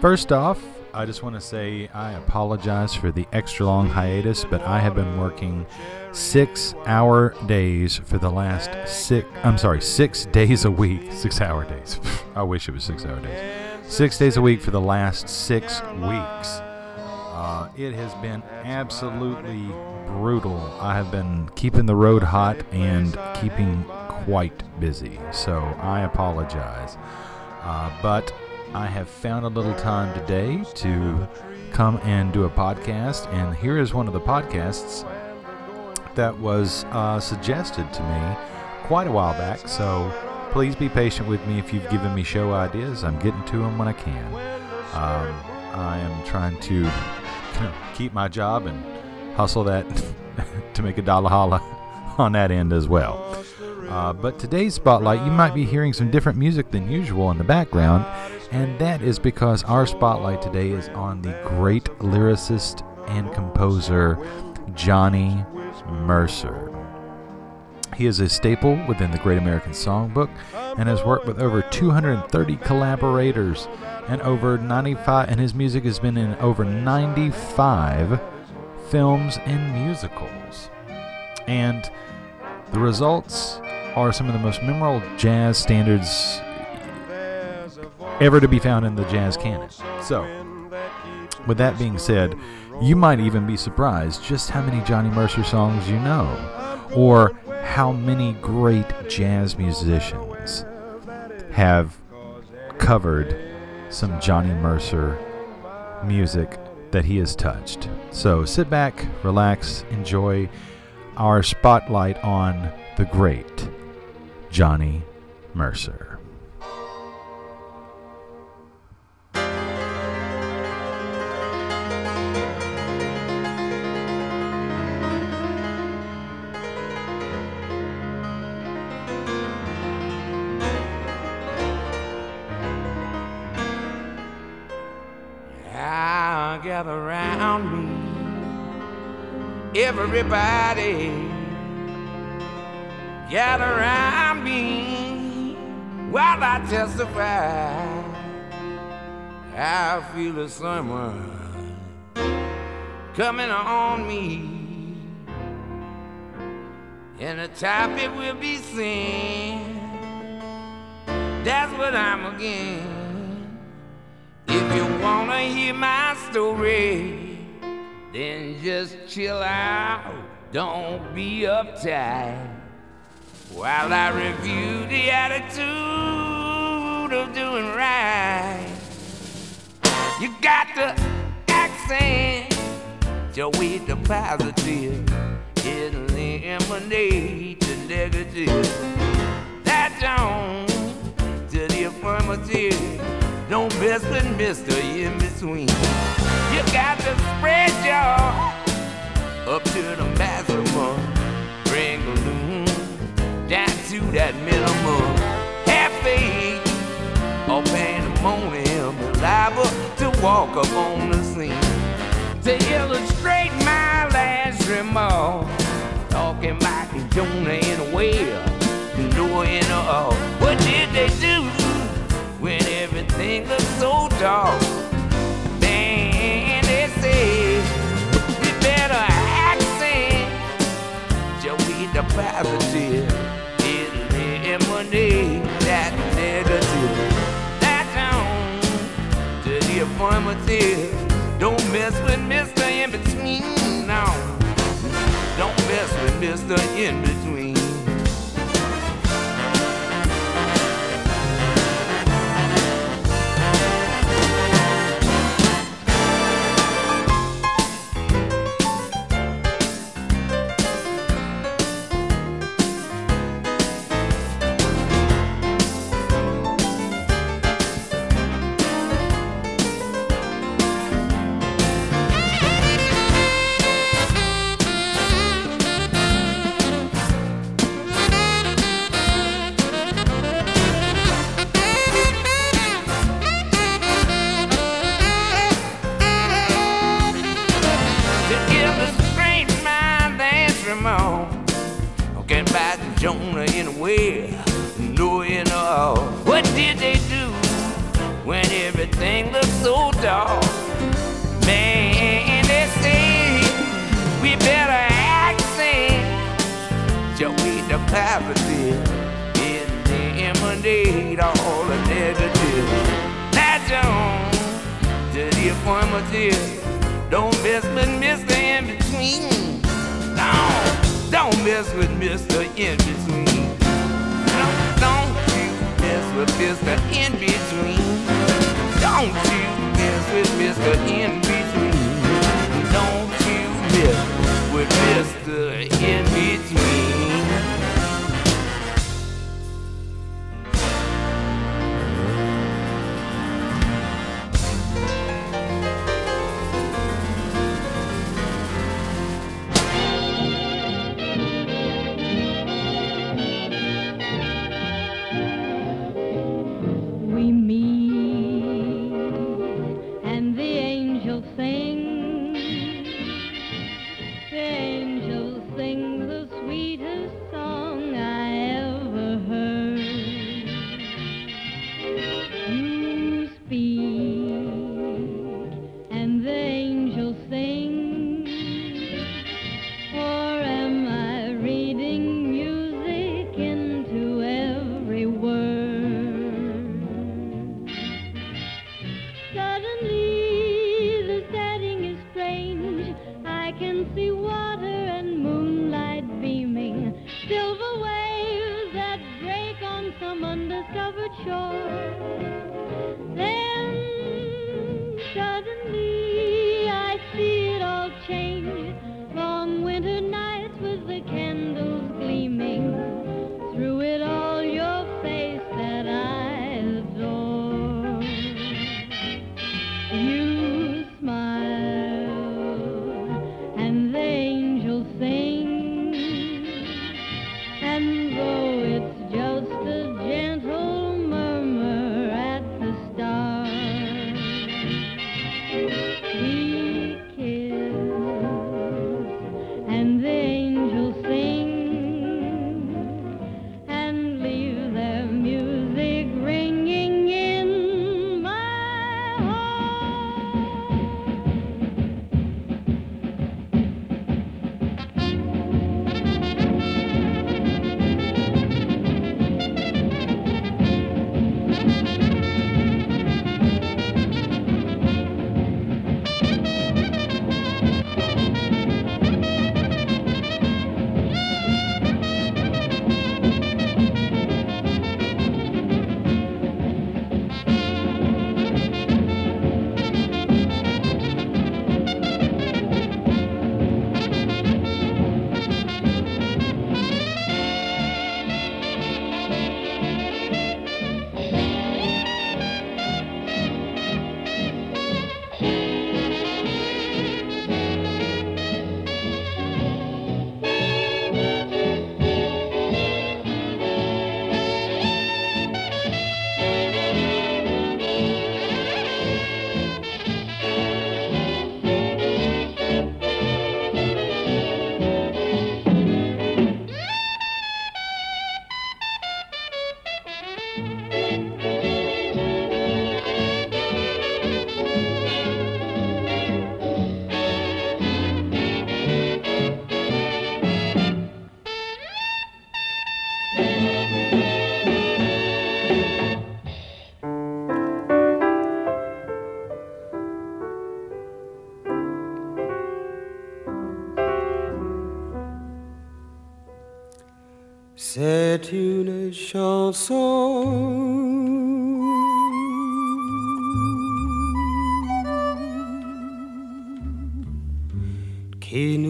first off, I just want to say I apologize for the extra long hiatus, but I have been working six hour days for the last six, I'm sorry, six days a week. Six hour days. I wish it was six hour days. Six days a week for the last six weeks. Uh, it has been absolutely brutal. I have been keeping the road hot and keeping quite busy, so I apologize. Uh, but I have found a little time today to come and do a podcast, and here is one of the podcasts that was uh, suggested to me quite a while back. So please be patient with me if you've given me show ideas. I'm getting to them when I can. Um, I am trying to keep my job and hustle that to make a dollar holla on that end as well. Uh, but today's spotlight, you might be hearing some different music than usual in the background, and that is because our spotlight today is on the great lyricist and composer Johnny Mercer. He is a staple within the Great American Songbook and has worked with over 230 collaborators and over 95 and his music has been in over 95 films and musicals. And the results are some of the most memorable jazz standards ever to be found in the jazz canon. So, with that being said, you might even be surprised just how many Johnny Mercer songs you know, or how many great jazz musicians have covered some Johnny Mercer music that he has touched. So sit back, relax, enjoy our spotlight on the great Johnny Mercer. Everybody. Gather around me while I testify. I feel a sermon coming on me, and the topic will be sin. That's what I'm again. If you wanna hear my story, then just chill out. Don't be uptight while I review the attitude of doing right. You got the accent, so with the positive, eliminate the negative. That's on to the affirmative. Don't mess with Mr. In between. You got to spread your up to the maximum. Bring balloon down to that minimum. Faith or pandemonium. Liable to walk up on the scene. To illustrate my last remark. Talking the Jonah in a well. Noah in a ark. What did they do? when everything looks so dark. That negative. To the affirmative. Don't mess with Mr. In Between. Don't mess with Mr. In Between.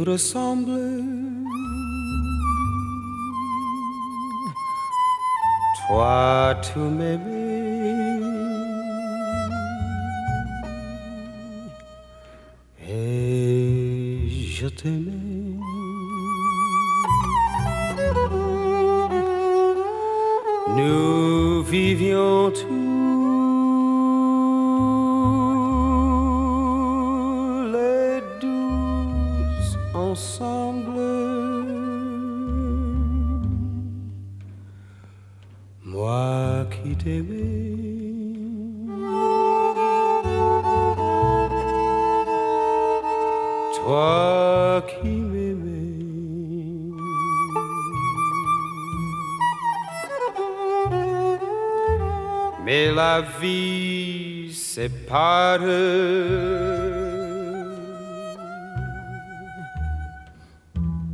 Qui nous ressemble. Toi, tu m'aimais séparent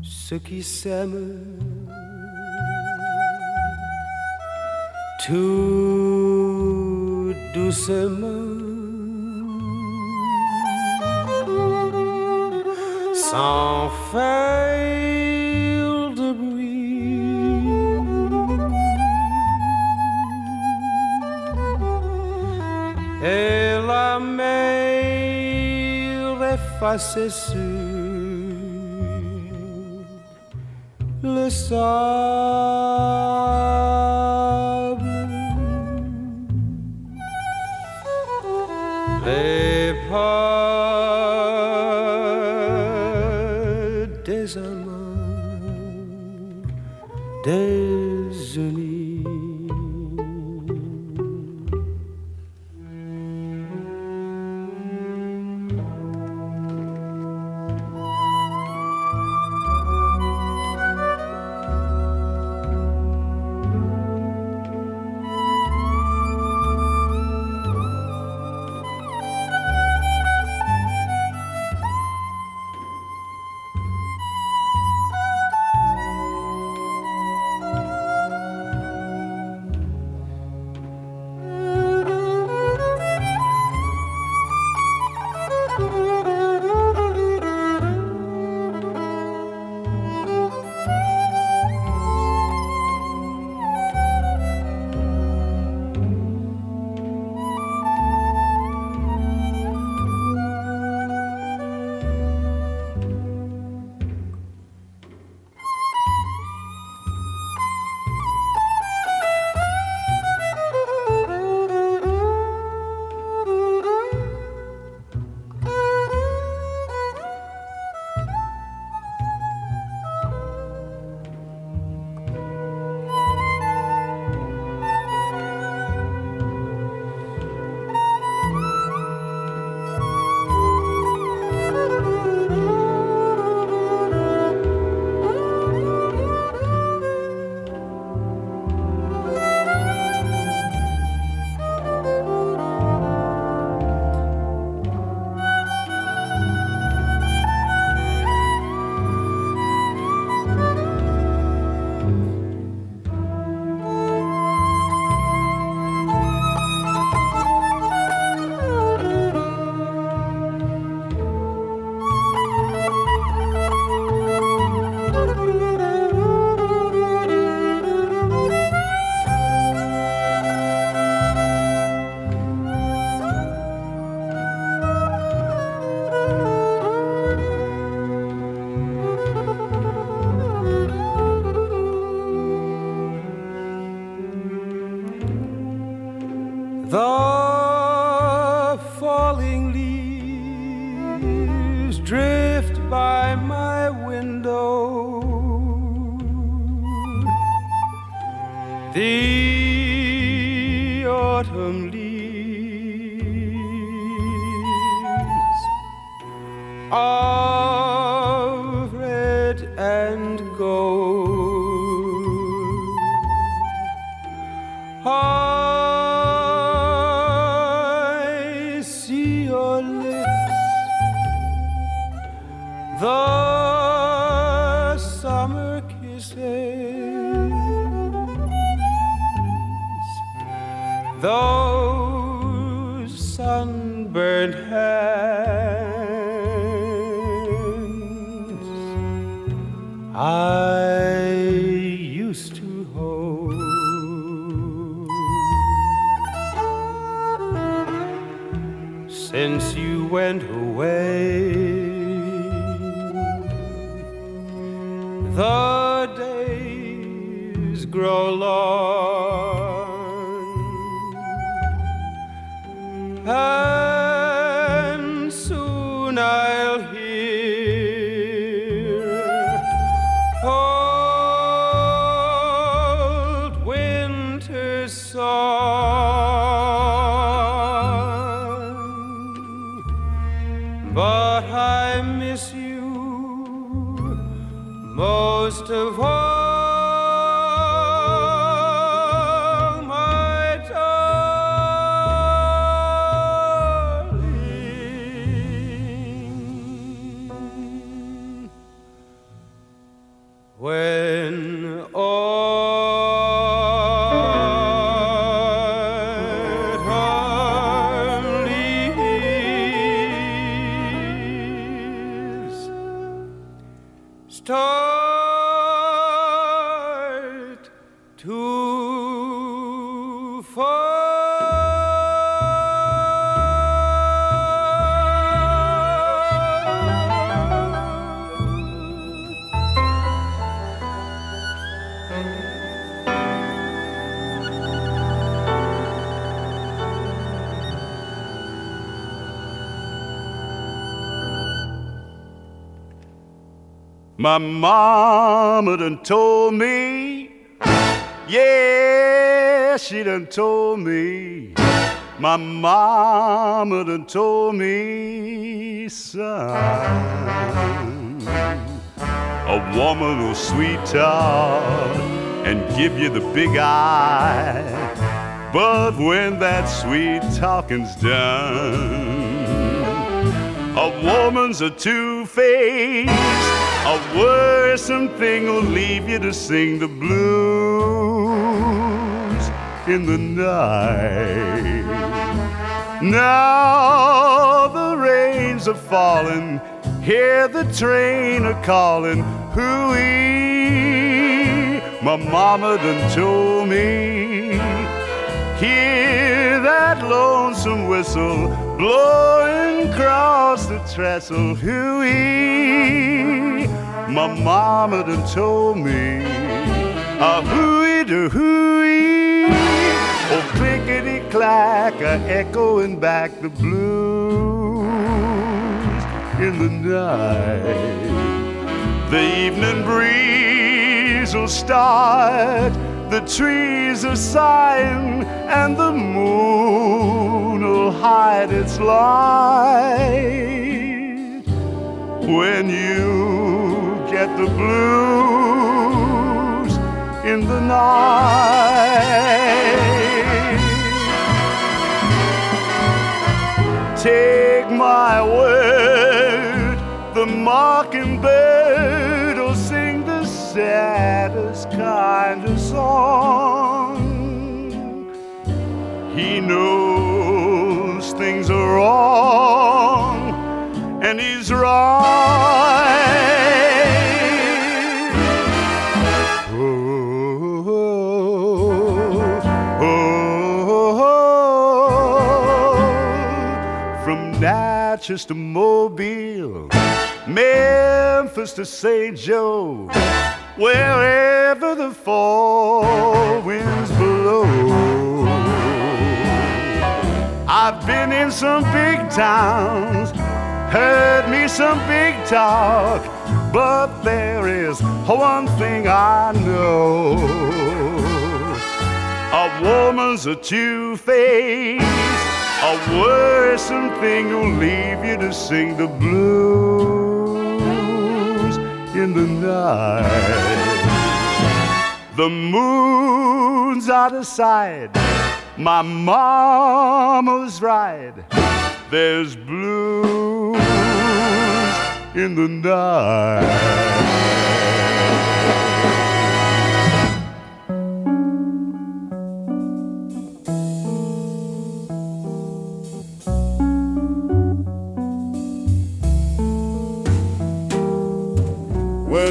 ceux qui s'aiment tout doucement. ça c'est sûr, le sort. The falling leaves drift by my window. The autumn My mama done told me, yeah, she done told me. My mama done told me, son, a woman will sweet talk and give you the big eye. But when that sweet talking's done, a woman's a two-faced, a worrisome thing will leave you to sing the blues in the night. Now the rains are falling, hear the train a calling, hooey. My mama done told me, hear that lonesome whistle blowing across the trestle, hooey. My mama done told me, a hooey to hooey, oh clickety clack, a echoing back the blues in the night. The evening breeze will start, the trees are sighing, and the moon will hide its light. When you get the blues in the night. Take my word, the mockingbird will sing the saddest kind of song. He knows things are wrong, and he's right. To Mobile, Memphis to St. Joe, wherever the fall winds blow. I've been in some big towns, heard me some big talk, but there is one thing I know. A woman's a two-faced, a worrisome thing who'll leave you to sing the blues in the night. The moon's out of sight. My mama's right. There's blues in the night.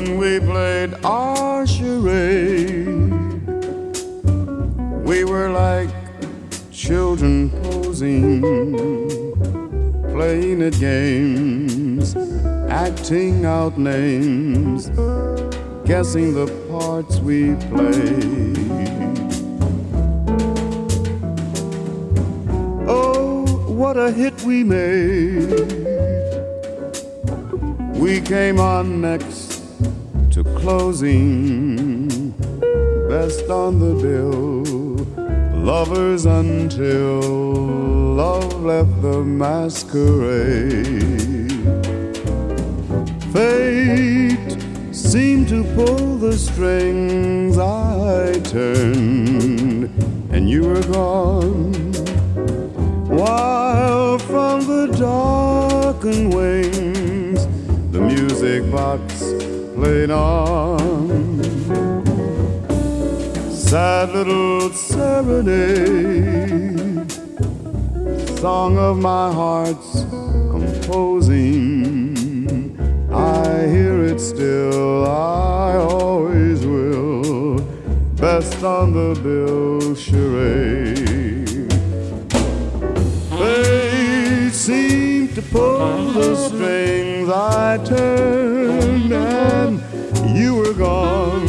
When we played our charade. We were like children posing, playing at games, acting out names, guessing the parts we played. Oh, what a hit we made! We came on next to closing, best on the bill, lovers until love left the masquerade. Fate seemed to pull the strings. I turned and you were gone. While from the darkened wings, the music box played on. Sad little serenade, song of my heart's composing. I hear it still, I always will. Best on the bill charade. Seemed to pull the strings. I turned and you were gone.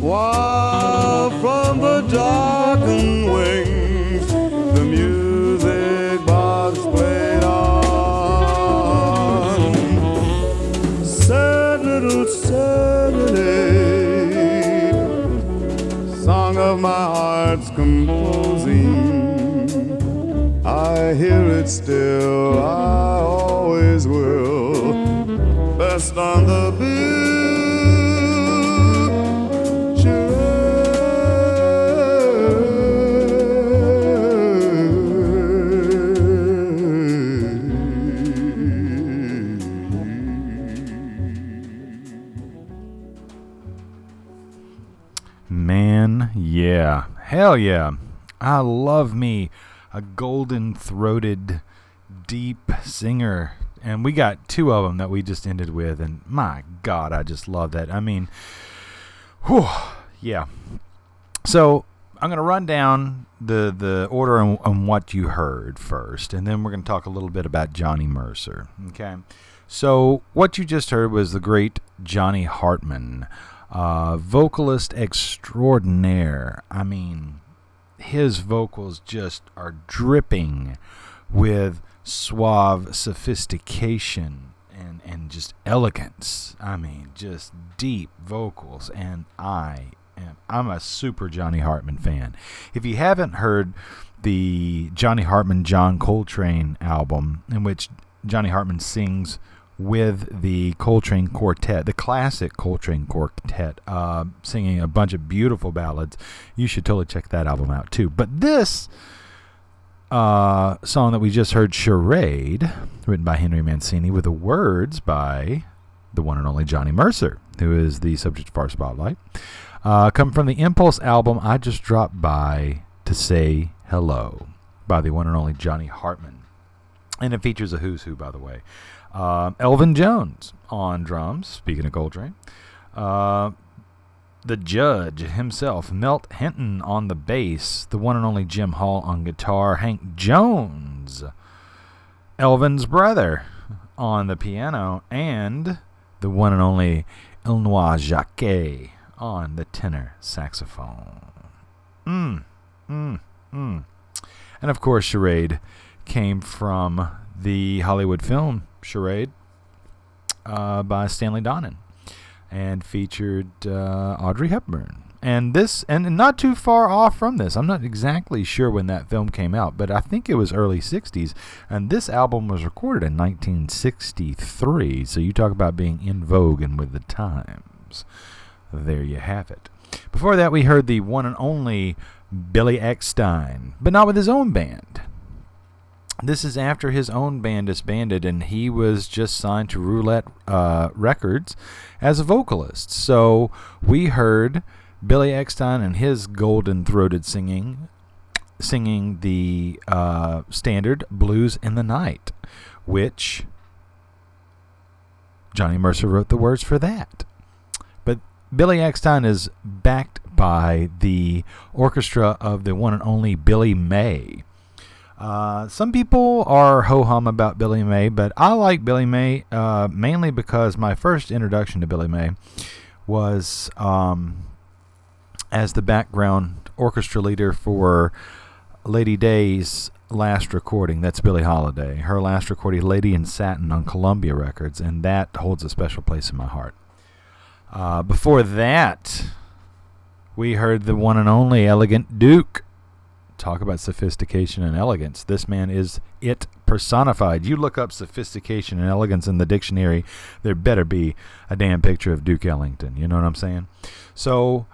While from the darkened it still, I always will. Best on the bill. Man, yeah. Hell yeah. I love me a golden throated, deep singer. And we got two of them that we just ended with. And my God, I just love that. I mean, whew, yeah. So I'm going to run down the, the order on, on what you heard first. And then we're going to talk a little bit about Johnny Mercer. Okay. So what you just heard was the great Johnny Hartman uh, vocalist extraordinaire. I mean, his vocals just are dripping with suave sophistication and, and just elegance. I mean, just deep vocals. And I am, I'm a super Johnny Hartman fan. If you haven't heard the Johnny Hartman John Coltrane album, in which Johnny Hartman sings with the Coltrane Quartet, the classic Coltrane Quartet, uh, singing a bunch of beautiful ballads. You should totally check that album out too. But this uh, song that we just heard, Charade, written by Henry Mancini, with the words by the one and only Johnny Mercer, who is the subject of our spotlight, uh, come from the Impulse album I just dropped by to say hello by the one and only Johnny Hartman. And it features a who's who, by the way. Uh, Elvin Jones on drums, speaking of Coltrane. Uh, the judge himself, Milt Hinton on the bass, the one and only Jim Hall on guitar, Hank Jones, Elvin's brother on the piano, and the one and only Illinois Jacquet on the tenor saxophone. Mm, mm, mm. And of course, Charade came from the Hollywood film Charade uh, by Stanley Donen and featured uh, Audrey Hepburn. And this, and not too far off from this. I'm not exactly sure when that film came out, but I think it was early 60s. And this album was recorded in 1963. So you talk about being in vogue and with the times. There you have it. Before that, we heard the one and only Billy Eckstine, but not with his own band this is after his own band disbanded and he was just signed to Roulette uh, Records as a vocalist. So we heard Billy Eckstine and his golden throated singing, singing the uh, standard Blues in the Night, which Johnny Mercer wrote the words for that. But Billy Eckstine is backed by the orchestra of the one and only Billy May. Uh, some people are ho hum about Billy May, but I like Billy May uh, mainly because my first introduction to Billy May was um, as the background orchestra leader for Lady Day's last recording. That's Billie Holiday. Her last recording, Lady in Satin, on Columbia Records, and that holds a special place in my heart. Uh, before that, we heard the one and only Elegant Duke Talk about sophistication and elegance. This man is it personified. You look up sophistication and elegance in the dictionary, there better be a damn picture of Duke Ellington. You know what I'm saying? So,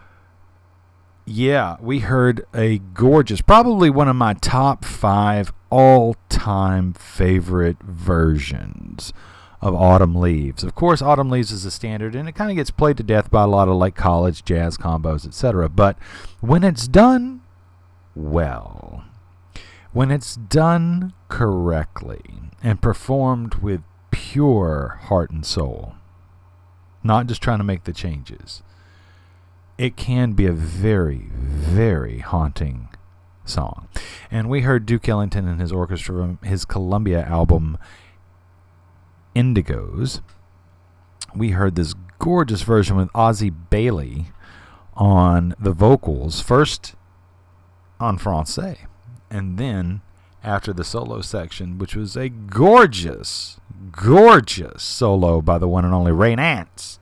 yeah, we heard a gorgeous, probably one of my top five all time favorite versions of Autumn Leaves. Of course, Autumn Leaves is a standard and it kind of gets played to death by a lot of like college jazz combos, etc. But when it's done well, when it's done correctly and performed with pure heart and soul, not just trying to make the changes, it can be a very, very haunting song. And we heard Duke Ellington and his orchestra from his Columbia album Indigos. We heard this gorgeous version with Ozzie Bailey on the vocals, first on Francais, and then after the solo section, which was a gorgeous, gorgeous solo by the one and only Ray Nance.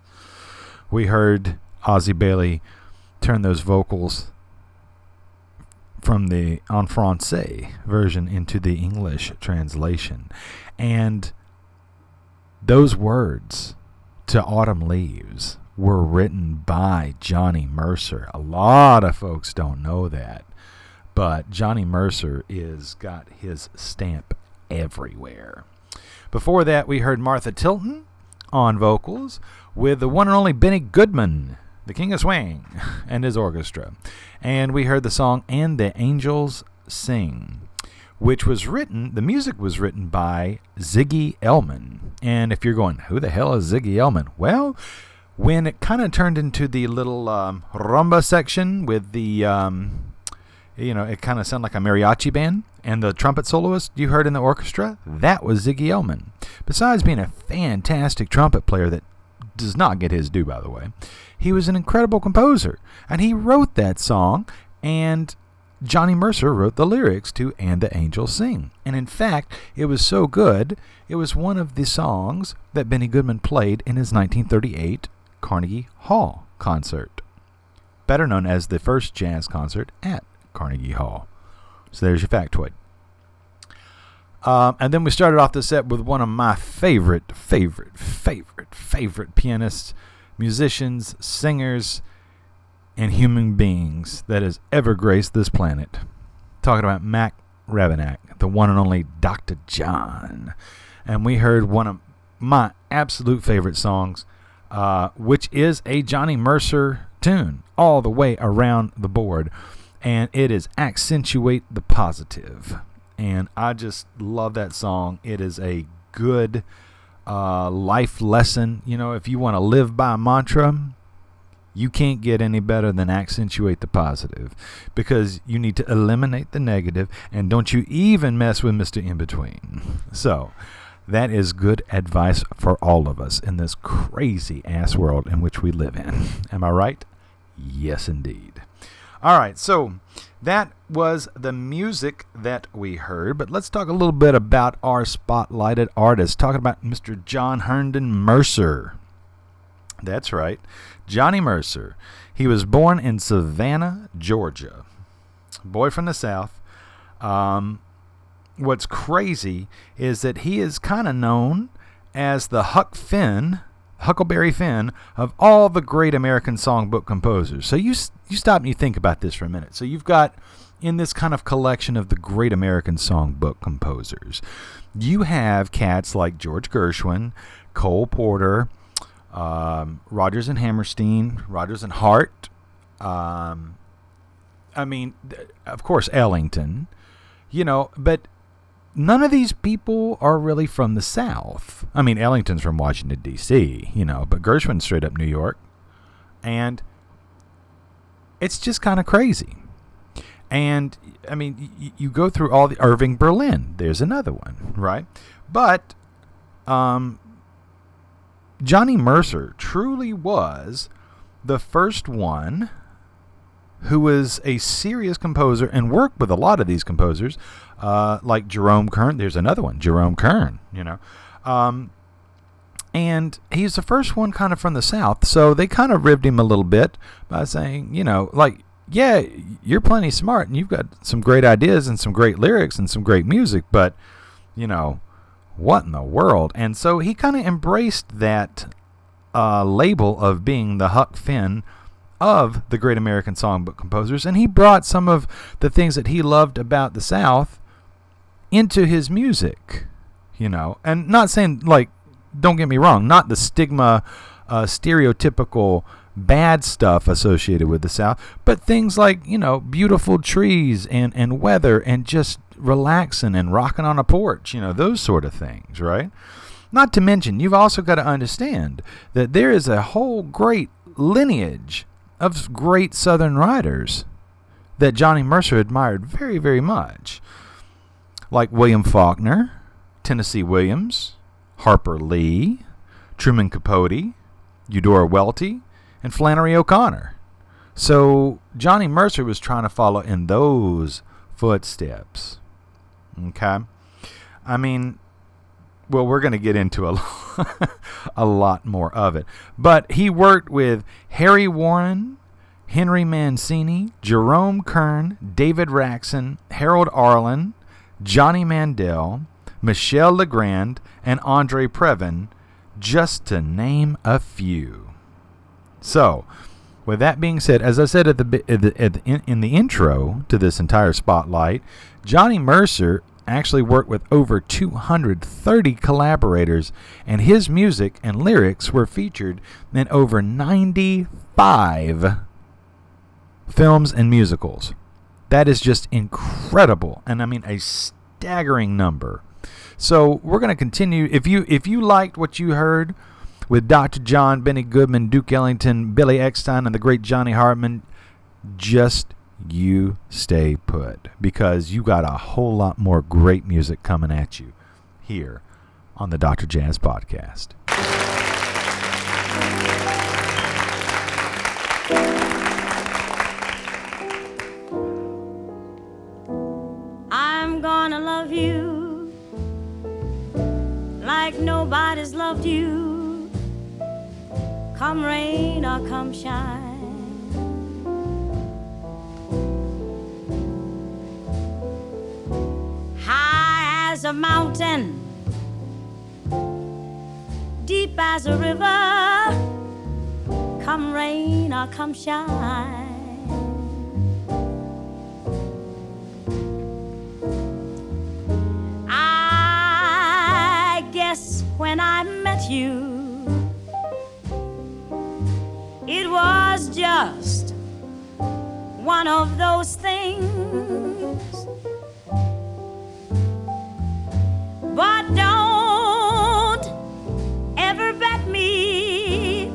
We heard Ozzie Bailey turn those vocals from the en français version into the English translation. And those words to Autumn Leaves were written by Johnny Mercer. A lot of folks don't know that, but Johnny Mercer is got his stamp everywhere. Before that, we heard Martha Tilton on vocals with the one and only Benny Goodman, the King of Swing, and his orchestra. And we heard the song And the Angels Sing which was written, the music was written by Ziggy Elman. And if you're going, who the hell is Ziggy Elman? Well, when it kind of turned into the little um, rumba section with the, um, you know, it kind of sounded like a mariachi band, and the trumpet soloist you heard in the orchestra, that was Ziggy Elman. Besides being a fantastic trumpet player that does not get his due, by the way, he was an incredible composer. And he wrote that song, and Johnny Mercer wrote the lyrics to And the Angels Sing. And in fact, it was so good, it was one of the songs that Benny Goodman played in his 1938 Carnegie Hall concert, better known as the first jazz concert at Carnegie Hall. So there's your factoid. Um, and then we started off the set with one of my favorite, favorite, favorite, favorite pianists, musicians, singers, and human beings that has ever graced this planet. Talking about Mac Rebennack, the one and only Dr. John. And we heard one of my absolute favorite songs, uh, which is a Johnny Mercer tune all the way around the board. And it is Accentuate the Positive. And I just love that song. It is a good uh, life lesson. You know, if you want to live by a mantra, you can't get any better than accentuate the positive because you need to eliminate the negative and don't you even mess with Mr. In Between. So, that is good advice for all of us in this crazy ass world in which we live in. Am I right? Yes, indeed. All right, so that was the music that we heard, but let's talk a little bit about our spotlighted artist. Talking about Mr. John Herndon Mercer. That's right. Johnny Mercer. He was born in Savannah, Georgia. Boy from the South. Um, what's crazy is that he is kind of known as the Huck Finn, Huckleberry Finn, of all the great American songbook composers. So you you stop and you think about this for a minute. So you've got in this kind of collection of the great American songbook composers, you have cats like George Gershwin, Cole Porter, um, Rodgers and Hammerstein, Rodgers and Hart. Um, I mean, of course, Ellington. You know, but none of these people are really from the South. I mean, Ellington's from Washington D.C. You know, but Gershwin's straight up New York, and it's just kind of crazy. And I mean, y- you go through all the Irving Berlin. There's another one, right? But um, Johnny Mercer truly was the first one who was a serious composer and worked with a lot of these composers, uh, like Jerome Kern. There's another one, Jerome Kern, you know. Um, and he's the first one kind of from the South, so they kind of ribbed him a little bit by saying, you know, like yeah, you're plenty smart and you've got some great ideas and some great lyrics and some great music, but you know, what in the world? And so he kind of embraced that uh, label of being the Huck Finn of the great American songbook composers, and he brought some of the things that he loved about the South into his music, you know. And not saying like, don't get me wrong, not the stigma, uh, stereotypical bad stuff associated with the South, but things like you know beautiful trees and and weather and just relaxing and rocking on a porch, you know those sort of things, right? Not to mention, you've also got to understand that there is a whole great lineage of great Southern writers that Johnny Mercer admired very, very much, like William Faulkner, Tennessee Williams, Harper Lee, Truman Capote, Eudora Welty, and Flannery O'Connor. So Johnny Mercer was trying to follow in those footsteps. Okay? I mean, well, we're going to get into a, a lot more of it. But he worked with Harry Warren, Henry Mancini, Jerome Kern, David Raksin, Harold Arlen, Johnny Mandel, Michel Legrand, and Andre Previn, just to name a few. So, with that being said, as I said at the, at the, at the in, in the intro to this entire spotlight, Johnny Mercer actually worked with over 230 collaborators, and his music and lyrics were featured in over 95 films and musicals. That is just incredible, and I mean a staggering number. So we're going to continue. If you if you liked what you heard with Dr. John, Benny Goodman, Duke Ellington, Billy Eckstine, and the great Johnny Hartman, just you stay put because you got a whole lot more great music coming at you here on the Dr. Jazz Podcast. I'm gonna love you like nobody's loved you. Come rain or come shine. A mountain, deep as a river. Come rain or come shine. I guess when I met you, it was just one of those things. But don't ever bet me,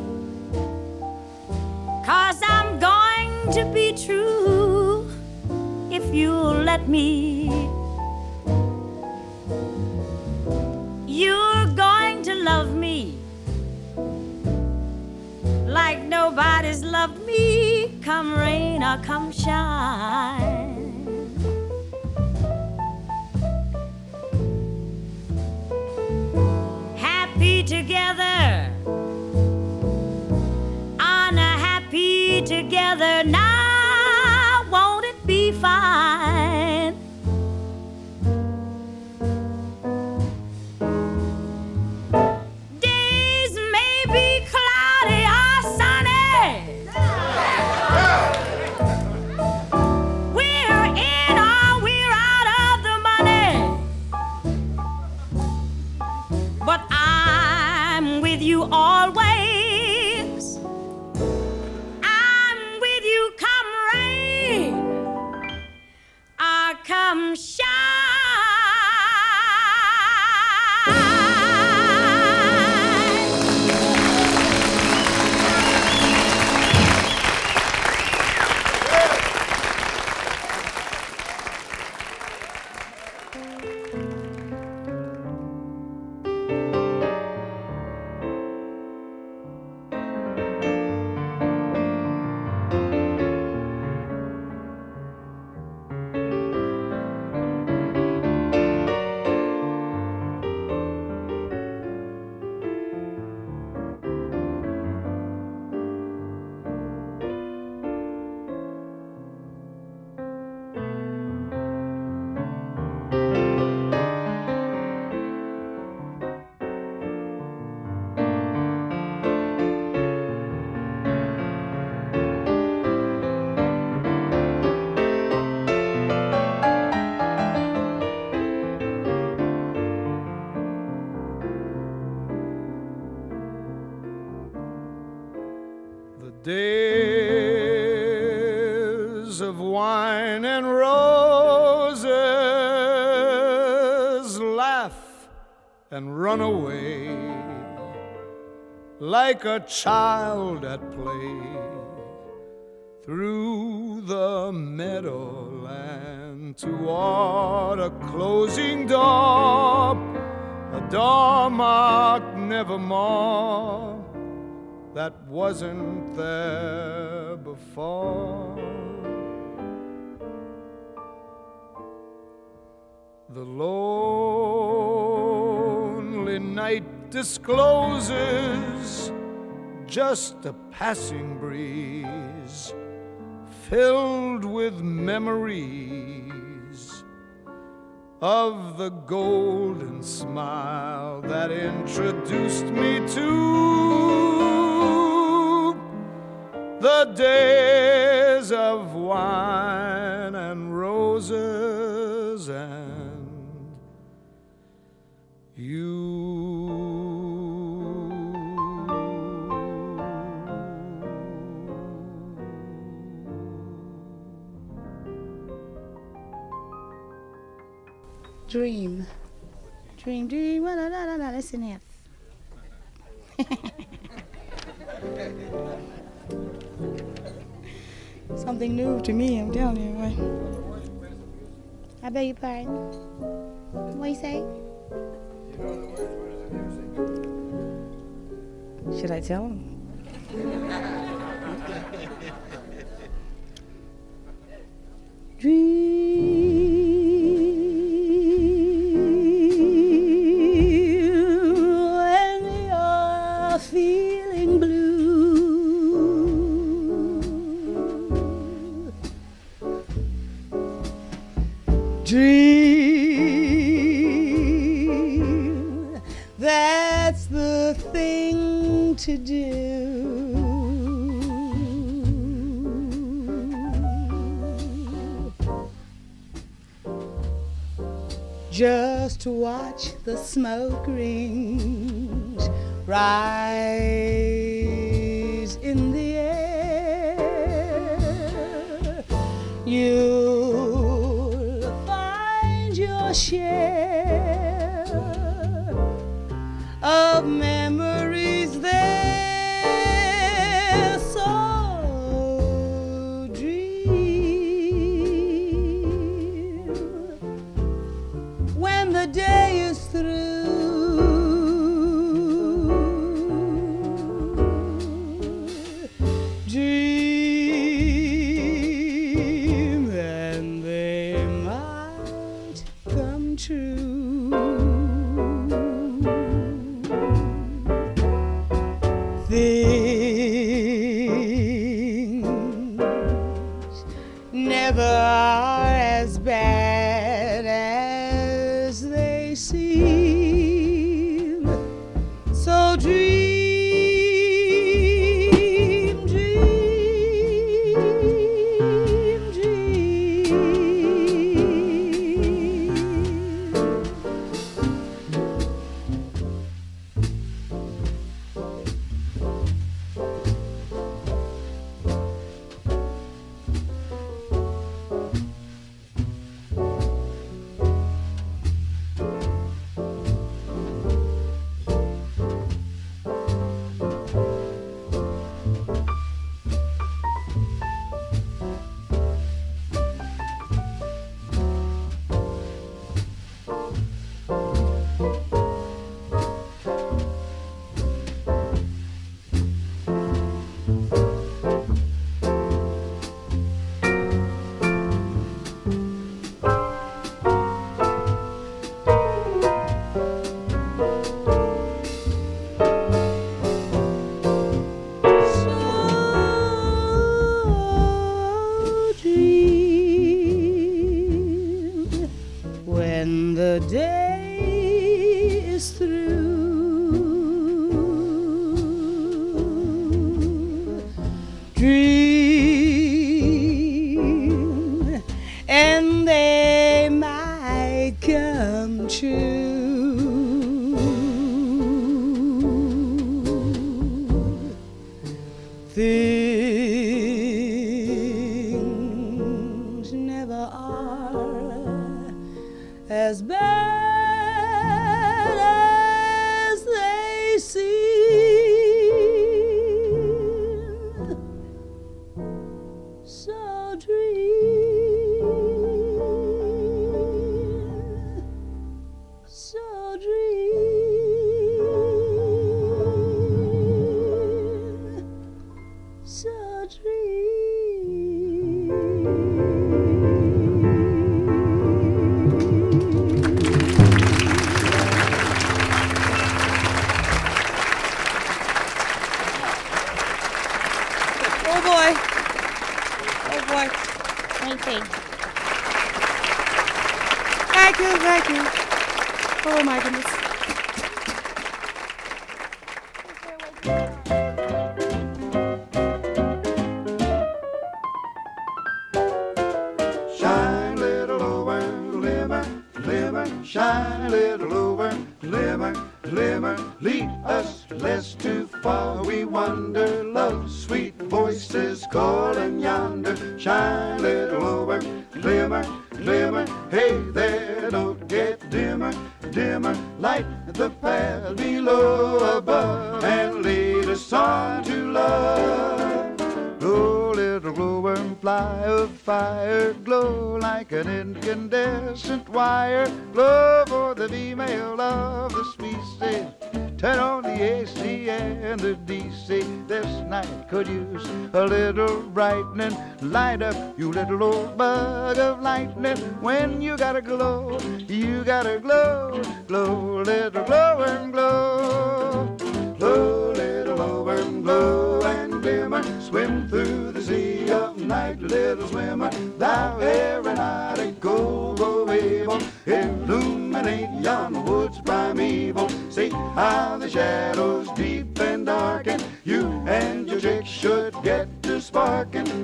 cause I'm going to be true if you'll let me. You're going to love me like nobody's loved me, come rain or come shine. Together now, won't it be fine? Like a child at play through the meadowland toward a closing door, a door marked nevermore that wasn't there before. The lonely night discloses just a passing breeze filled with memories of the golden smile that introduced me to the days of wine and roses and Dream. Dream, dream. La, la, la, la. Listen here. Something new to me, I'm telling you. I beg your pardon. What you say? Should I tell him? the smoke rings. Rise Oh Light up, you little old bug of lightning. When you gotta glow, you gotta glow. Glow, little glowworm, glow. Glow, little glowworm, glow and glimmer. Swim through the sea of night, little swimmer. Thou aeronautical go able. Illuminate yon woods primeval. See how the shadows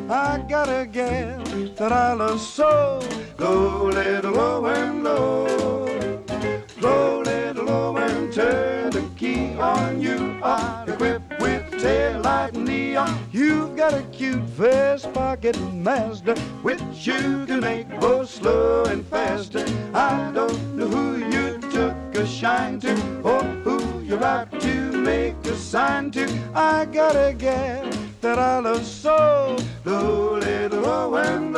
I got a gal that I love so. Go, little glowworm, glow. Go, little glowworm, turn the key on. You are equipped with tail light and neon. You've got a cute fast pocket master, which you can make both slow and faster. I don't know who you took a shine to, or who you're out to make a sign to. I got a gal that I love so. Go, little glowworm,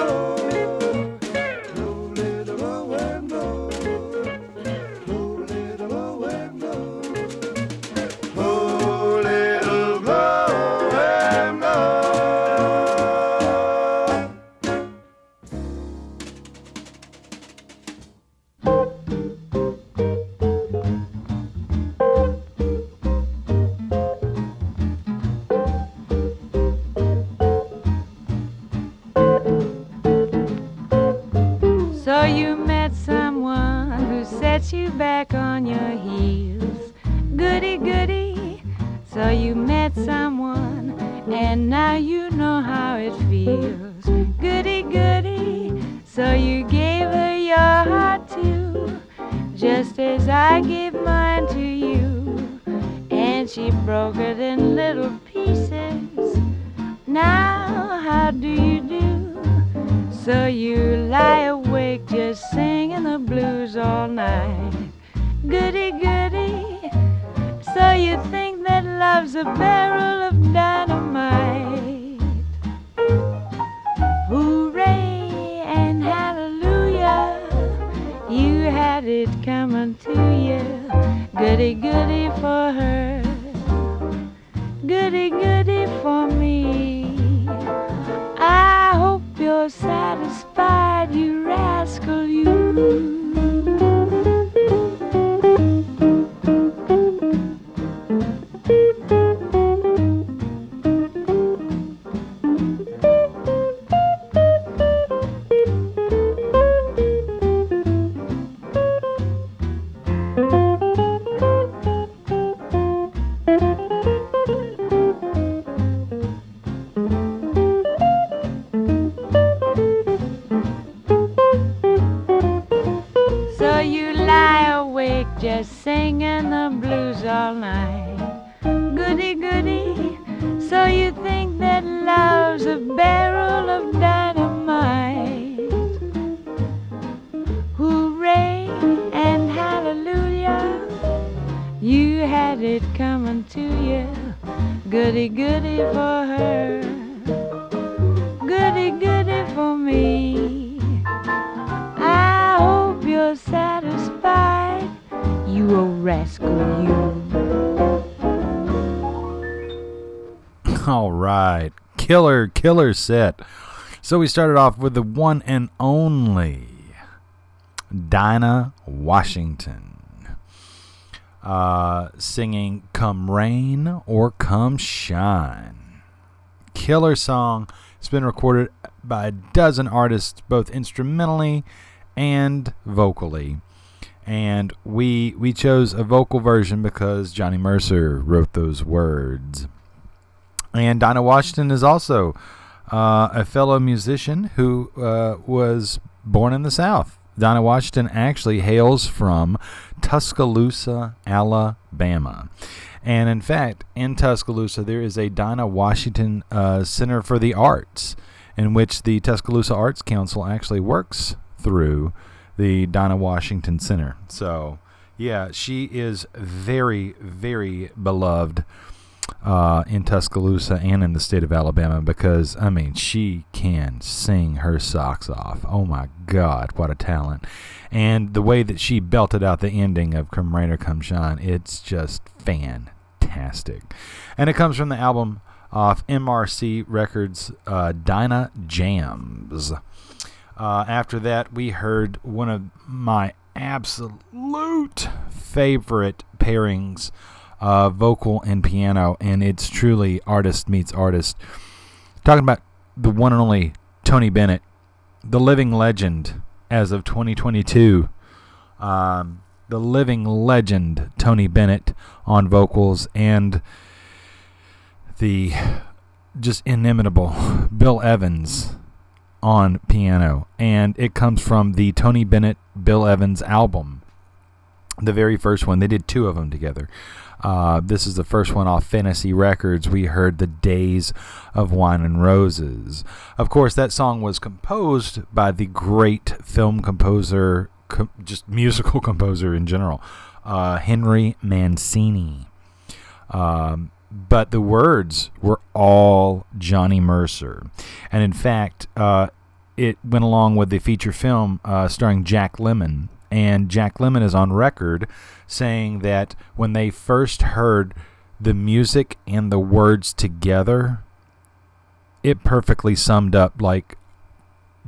you back on your heels. Goody, goody. So you met someone, and now you know how it feels. Goody, goody. So you gave her your heart too, just as I gave mine to you. And she broke it in little pieces. Now, how do you do? So you lie awake just singing the blues all night. Goody, goody. So you think that love's a barrel of dynamite. Hooray and hallelujah. You had it coming to you. Goody, goody for her. Goody, goody for me. Satisfied, you rascal, you. Killer, set. So we started off with the one and only Dinah Washington uh, singing Come Rain or Come Shine. Killer song. It's been recorded by a dozen artists, both instrumentally and vocally. and we we chose a vocal version because Johnny Mercer wrote those words. And Dinah Washington is also uh, a fellow musician who uh, was born in the South. Dinah Washington actually hails from Tuscaloosa, Alabama. And in fact, in Tuscaloosa, there is a Dinah Washington uh, Center for the Arts, in which the Tuscaloosa Arts Council actually works through the Dinah Washington Center. So, yeah, she is very, very beloved uh, in Tuscaloosa and in the state of Alabama because, I mean, she can sing her socks off. Oh my God, what a talent. And the way that she belted out the ending of Come Rain or Come Shine, it's just fantastic. And it comes from the album off EmArcy Records, uh, Dinah Jams. Uh, after that, we heard one of my absolute favorite pairings uh, vocal and piano, and it's truly artist meets artist. Talking about the one and only Tony Bennett, the living legend as of 2022. Um, the living legend Tony Bennett on vocals and the just inimitable Bill Evans on piano. And it comes from the Tony Bennett Bill Evans album, the very first one. They did two of them together. Uh, this is the first one off Fantasy Records. We heard The Days of Wine and Roses. Of course, that song was composed by the great film composer, com- just musical composer in general, uh, Henry Mancini. Um, but the words were all Johnny Mercer. And in fact, uh, it went along with the feature film uh, starring Jack Lemmon. And Jack Lemmon is on record saying that when they first heard the music and the words together, it perfectly summed up like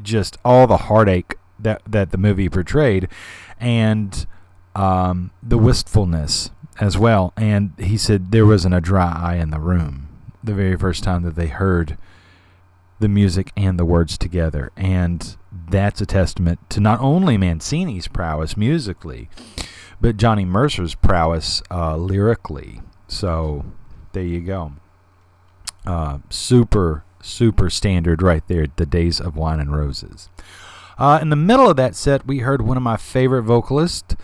just all the heartache that that the movie portrayed, and um, the wistfulness as well. And he said there wasn't a dry eye in the room the very first time that they heard the music and the words together, and that's a testament to not only Mancini's prowess musically, but Johnny Mercer's prowess uh, lyrically. So there you go. Uh, super, super standard right there. The Days of Wine and Roses. Uh, in the middle of that set, we heard one of my favorite vocalists,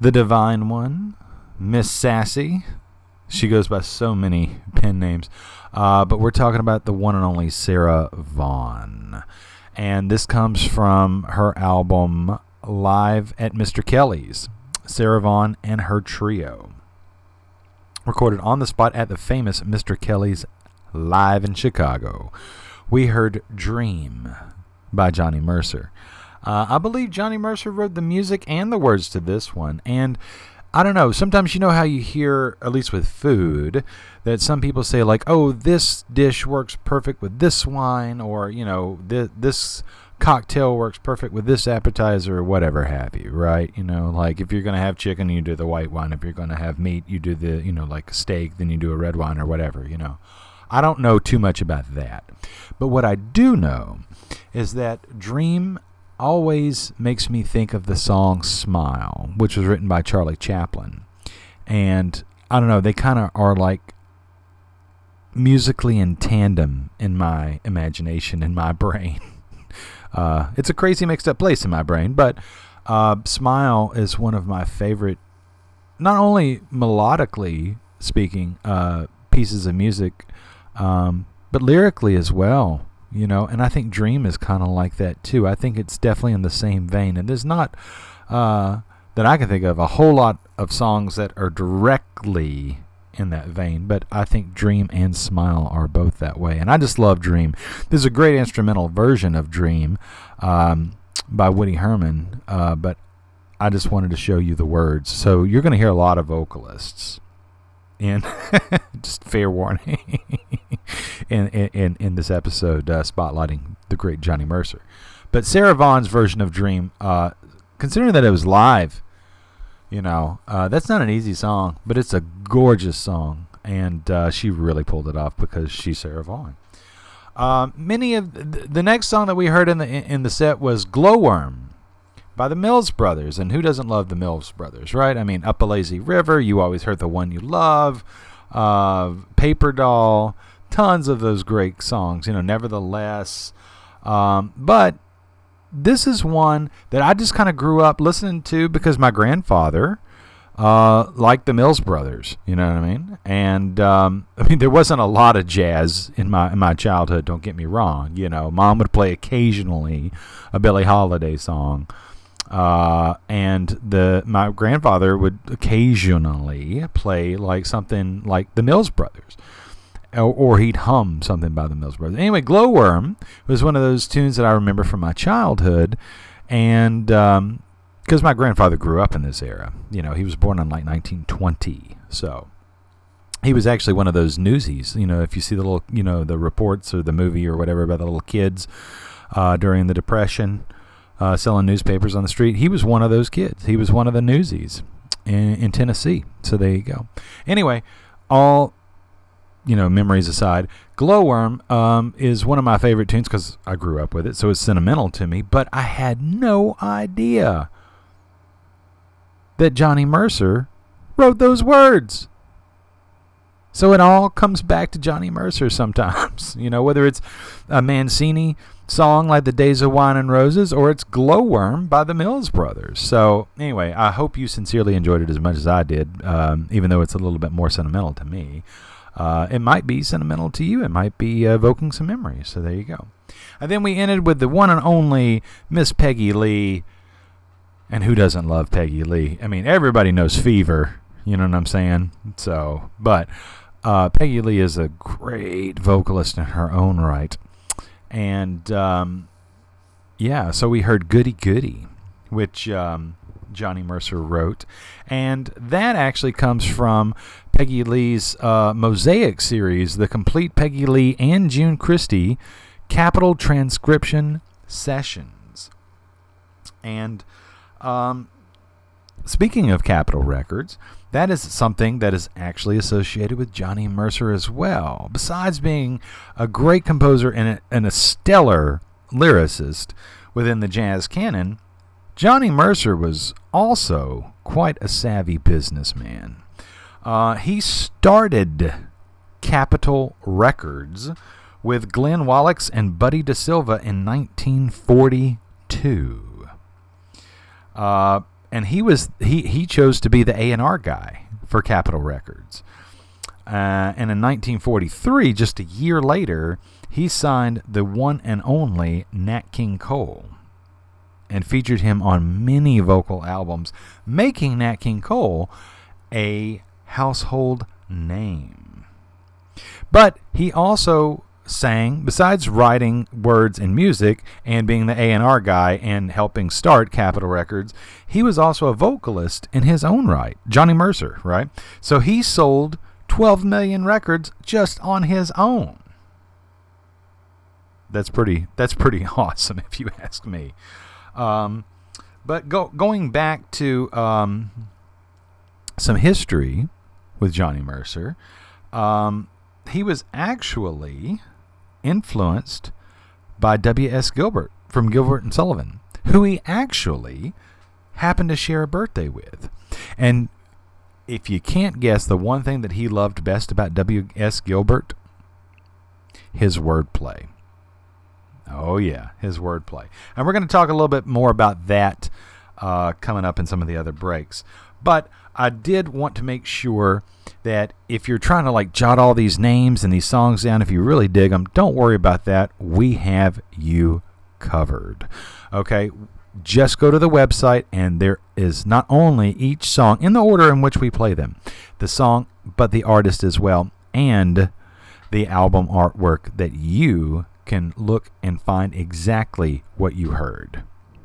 the Divine One, Miss Sassy. She goes by so many pen names. Uh, but we're talking about the one and only Sarah Vaughan. And this comes from her album Live at Mr. Kelly's. Sarah Vaughan and her trio. Recorded on the spot at the famous Mr. Kelly's live in Chicago. We heard Dream by Johnny Mercer. Uh, I believe Johnny Mercer wrote the music and the words to this one. And I don't know, sometimes you know how you hear, at least with food, that some people say, like, oh, this dish works perfect with this wine, or, you know, th- this cocktail works perfect with this appetizer or whatever have you, right? You know, like if you're going to have chicken, you do the white wine. If you're going to have meat, you do the, you know, like steak, then you do a red wine or whatever, you know. I don't know too much about that. But what I do know is that Dream always makes me think of the song Smile, which was written by Charlie Chaplin. And I don't know, they kind of are like musically in tandem in my imagination, in my brain. Uh, it's a crazy mixed up place in my brain, but uh, Smile is one of my favorite, not only melodically speaking, uh, pieces of music, um, but lyrically as well. You know, and I think Dream is kind of like that too. I think it's definitely in the same vein, and there's not uh, that I can think of a whole lot of songs that are directly in that vein, but I think Dream and Smile are both that way. And I just love Dream. There's a great instrumental version of Dream um, by Woody Herman, uh, but I just wanted to show you the words. So you're going to hear a lot of vocalists. In just fair warning, in, in in this episode, uh, spotlighting the great Johnny Mercer, but Sarah Vaughan's version of Dream, uh, considering that it was live, you know, uh, that's not an easy song, but it's a gorgeous song, and uh, she really pulled it off because she's Sarah Vaughan. Uh, many of th- the next song that we heard in the in the set was "Glowworm" by the Mills Brothers. And who doesn't love the Mills Brothers, right? I mean, Up a Lazy River, you always heard the one you love, uh, Paper Doll, tons of those great songs, you know, nevertheless. Um, but this is one that I just kind of grew up listening to because my grandfather uh, liked the Mills Brothers. You know what I mean? And um, I mean, there wasn't a lot of jazz in my in my childhood. Don't get me wrong. You know, mom would play occasionally a Billie Holiday song. Uh, and the my grandfather would occasionally play like something like the Mills Brothers, or, he'd hum something by the Mills Brothers. Anyway, Glowworm was one of those tunes that I remember from my childhood, and um, because my grandfather grew up in this era. You know, he was born in like 1920, so he was actually one of those newsies. You know, if you see the little, you know, the reports or the movie or whatever about the little kids uh, during the Depression uh, selling newspapers on the street, he was one of those kids. He was one of the newsies in, in Tennessee. So there you go. Anyway, all you know, memories aside, Glowworm um, is one of my favorite tunes because I grew up with it, so it's sentimental to me. But I had no idea that Johnny Mercer wrote those words. So it all comes back to Johnny Mercer sometimes, you know, whether it's a Mancini song like The Days of Wine and Roses or it's Glowworm by the Mills Brothers. So, anyway, I hope you sincerely enjoyed it as much as I did, um, even though it's a little bit more sentimental to me. Uh, it might be sentimental to you, it might be evoking some memories. So, there you go. And then we ended with the one and only Miss Peggy Lee. And who doesn't love Peggy Lee? I mean, everybody knows Fever. You know what I'm saying? So, but uh, Peggy Lee is a great vocalist in her own right. And um, yeah, so we heard Goody Goody, which um, Johnny Mercer wrote. And that actually comes from Peggy Lee's uh, Mosaic series, the complete Peggy Lee and June Christy Capitol Transcription Sessions. And um, speaking of Capitol Records, that is something that is actually associated with Johnny Mercer as well. Besides being a great composer and a, and a stellar lyricist within the jazz canon, Johnny Mercer was also quite a savvy businessman. Uh, he started Capitol Records with Glenn Wallichs and Buddy DeSylva in 1942. Uh, and he was he he chose to be the A and R guy for Capitol Records. Uh, and in 1943, just a year later, he signed the one and only Nat King Cole, and featured him on many vocal albums, making Nat King Cole a household name. But he also sang besides writing words and music and being the A&R guy and helping start Capitol Records he was also a vocalist in his own right Johnny Mercer right? So he sold 12 million records just on his own. That's pretty that's pretty awesome if you ask me um, but go, going back to um, some history with Johnny Mercer um, he was actually influenced by W.S. Gilbert from Gilbert and Sullivan, who he actually happened to share a birthday with. And if you can't guess the one thing that he loved best about W.S. Gilbert, his wordplay. Oh, yeah, his wordplay. And we're going to talk a little bit more about that uh, coming up in some of the other breaks. But I did want to make sure that if you're trying to like jot all these names and these songs down, if you really dig them, don't worry about that. We have you covered. Okay, just go to the website and there is not only each song in the order in which we play them, the song, but the artist as well, and the album artwork that you can look and find exactly what you heard.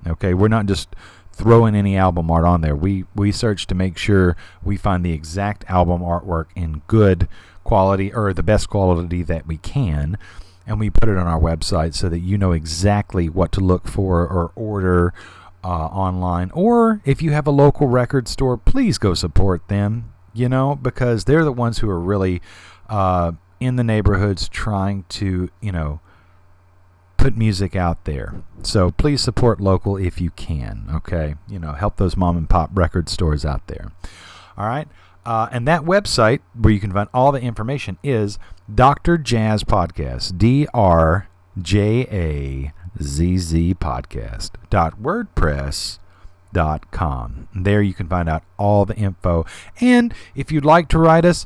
Okay, we're not just throwing any album art on there. We we search to make sure we find the exact album artwork in good quality or the best quality that we can and we put it on our website so that you know exactly what to look for or order uh, online or if you have a local record store please go support them you know because they're the ones who are really uh, in the neighborhoods trying to you know put music out there. So please support local if you can. Okay, you know, help those mom and pop record stores out there. All right. Uh, and that website where you can find all the information is Dr. Jazz Podcast. D R J A Z Z Podcast. Dot WordPress dot com. There you can find out all the info. And if you'd like to write us,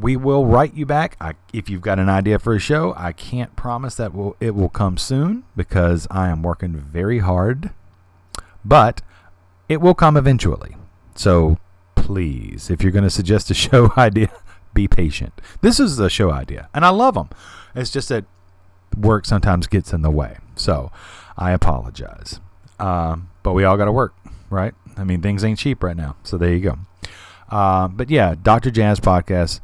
we will write you back. I, if you've got an idea for a show, I can't promise that will it will come soon because I am working very hard, but it will come eventually. So please, if you're going to suggest a show idea, be patient. This is a show idea, and I love them. It's just that work sometimes gets in the way. So I apologize. Um, but we all got to work, right? I mean, things ain't cheap right now. So there you go. Uh, but yeah, Dr. Jazz Podcast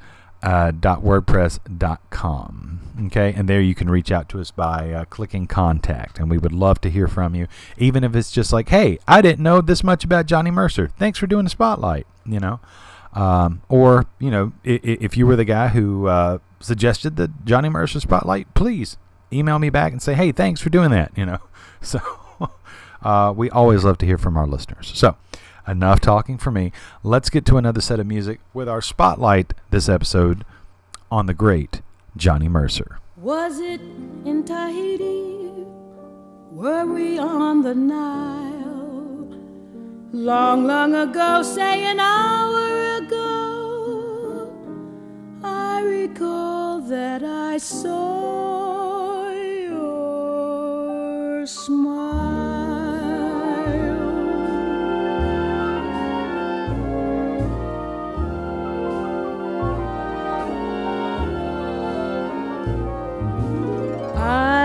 uh, .wordpress.com. Okay, and there you can reach out to us by uh, clicking contact, and we would love to hear from you, even if it's just like, "Hey, I didn't know this much about Johnny Mercer. Thanks for doing the spotlight." You know, um, or you know, if, if you were the guy who uh, suggested the Johnny Mercer spotlight, please email me back and say, "Hey, thanks for doing that." You know, so uh, we always love to hear from our listeners. So. Enough talking for me. Let's get to another set of music with our spotlight this episode on the great Johnny Mercer. Was it in Tahiti? Were we on the Nile? Long, long ago, say an hour ago, I recall that I saw your smile. I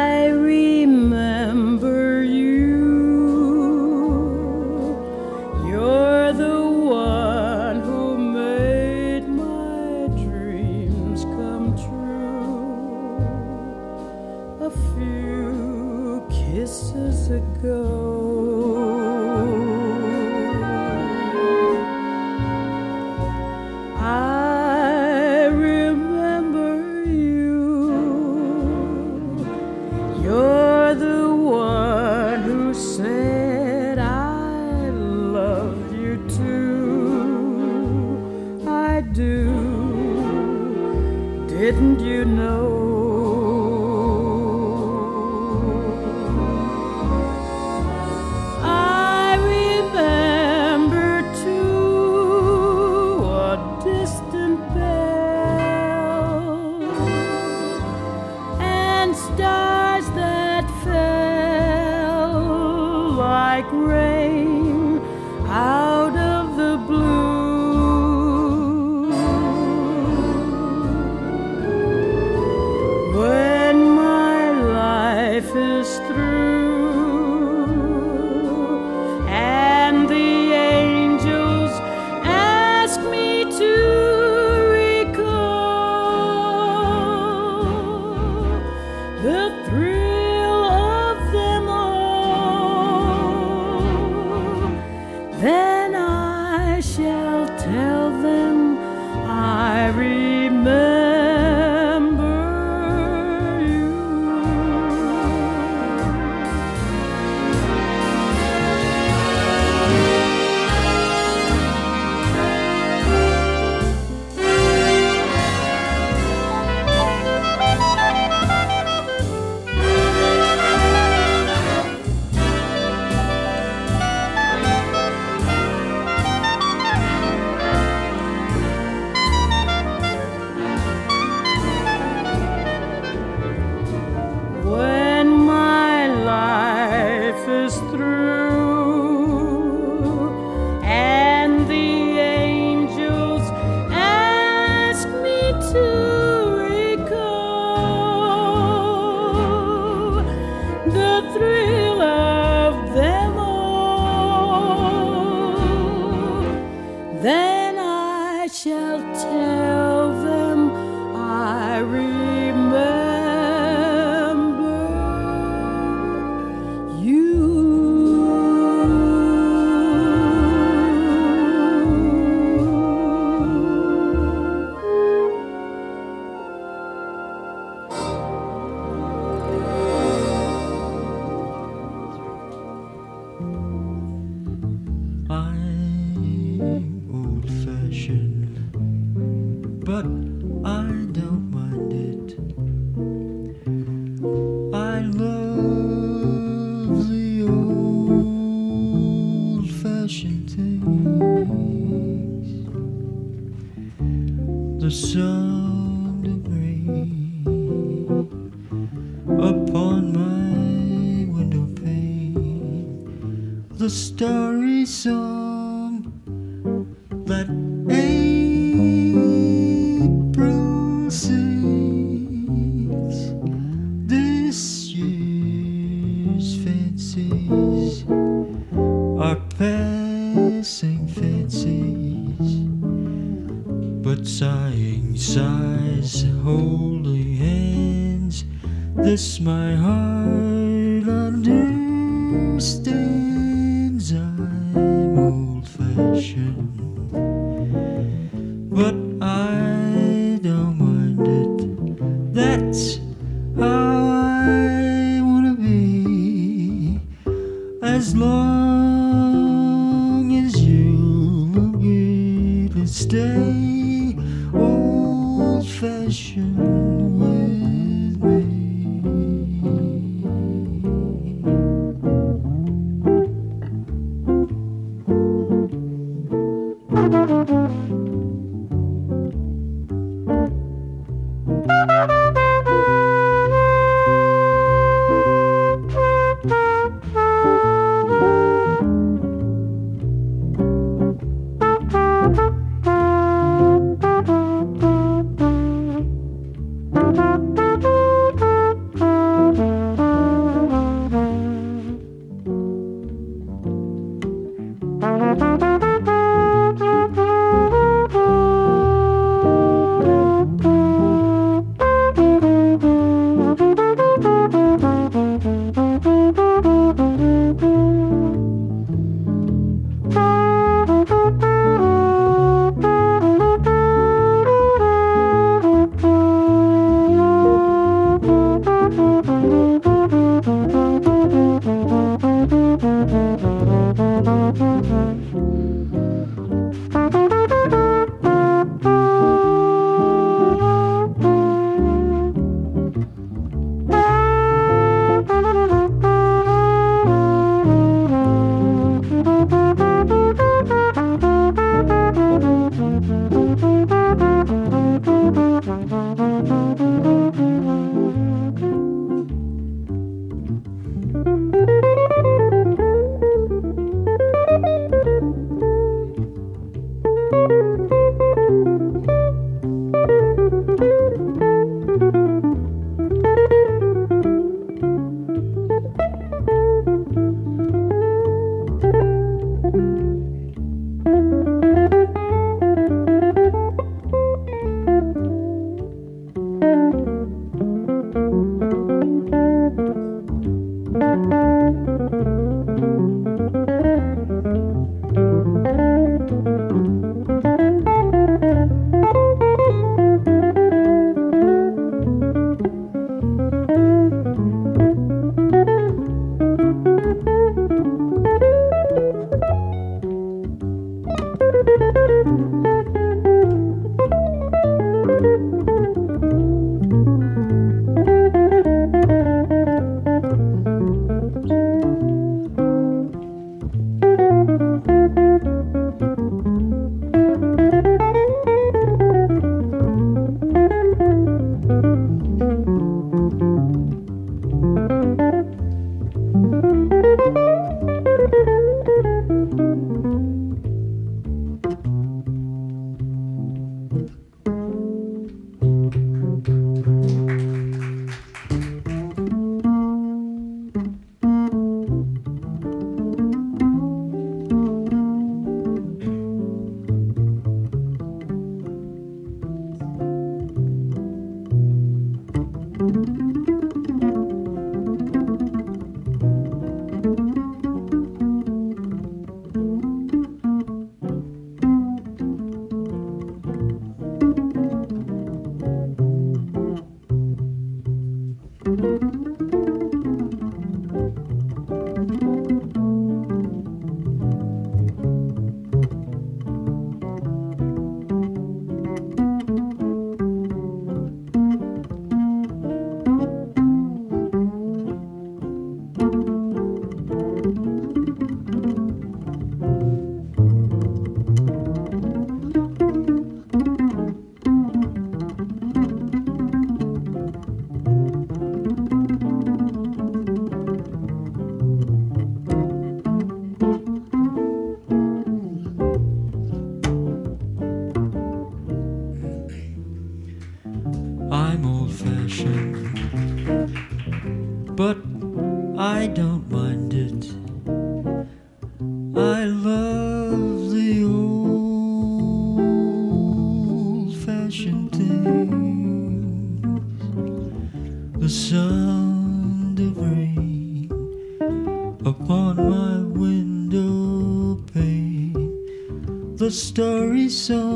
starry song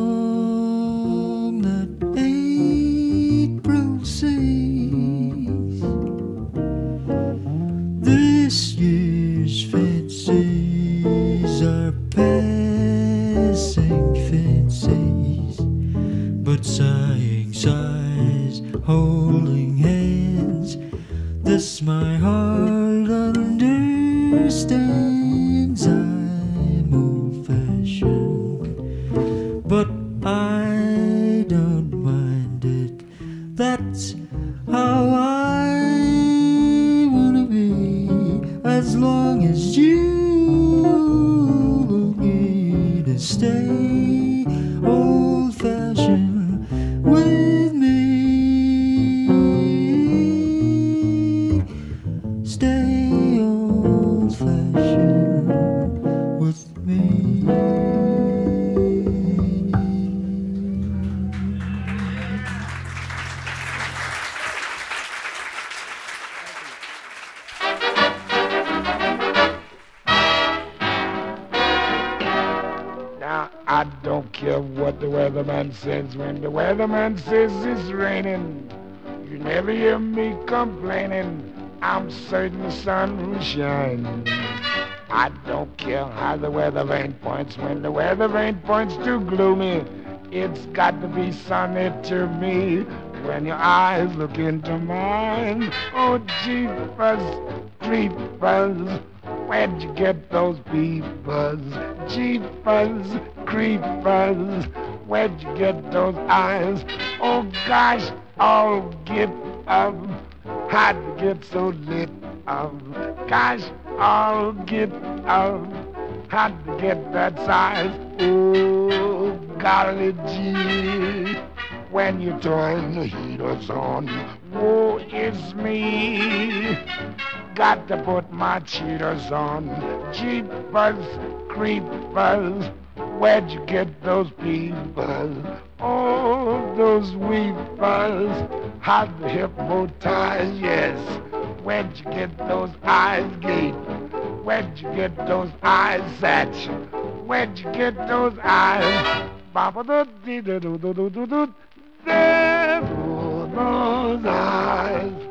when the weatherman says it's raining. You never hear me complaining. I'm certain the sun will shine. I don't care how the weather vane points when the weather vane points too gloomy. It's got to be sunny to me when your eyes look into mine. Oh, jeepers, creepers, where'd you get those peepers? Jeepers, creepers, where'd you get those eyes? Oh gosh, oh get up, how'd you get so lit up? Gosh, oh get up, how'd you get that size? Oh golly gee, when you turn the heaters on, woe is me. Got to put my cheaters on. Jeepers, creepers, where'd you get those peepers? Oh, those weepers, how the hypnotize, yes. Where'd you get those eyes gape? Where'd you get those eyes satch? Where'd you get those eyes? Baba do dee do do do do do do. There those eyes.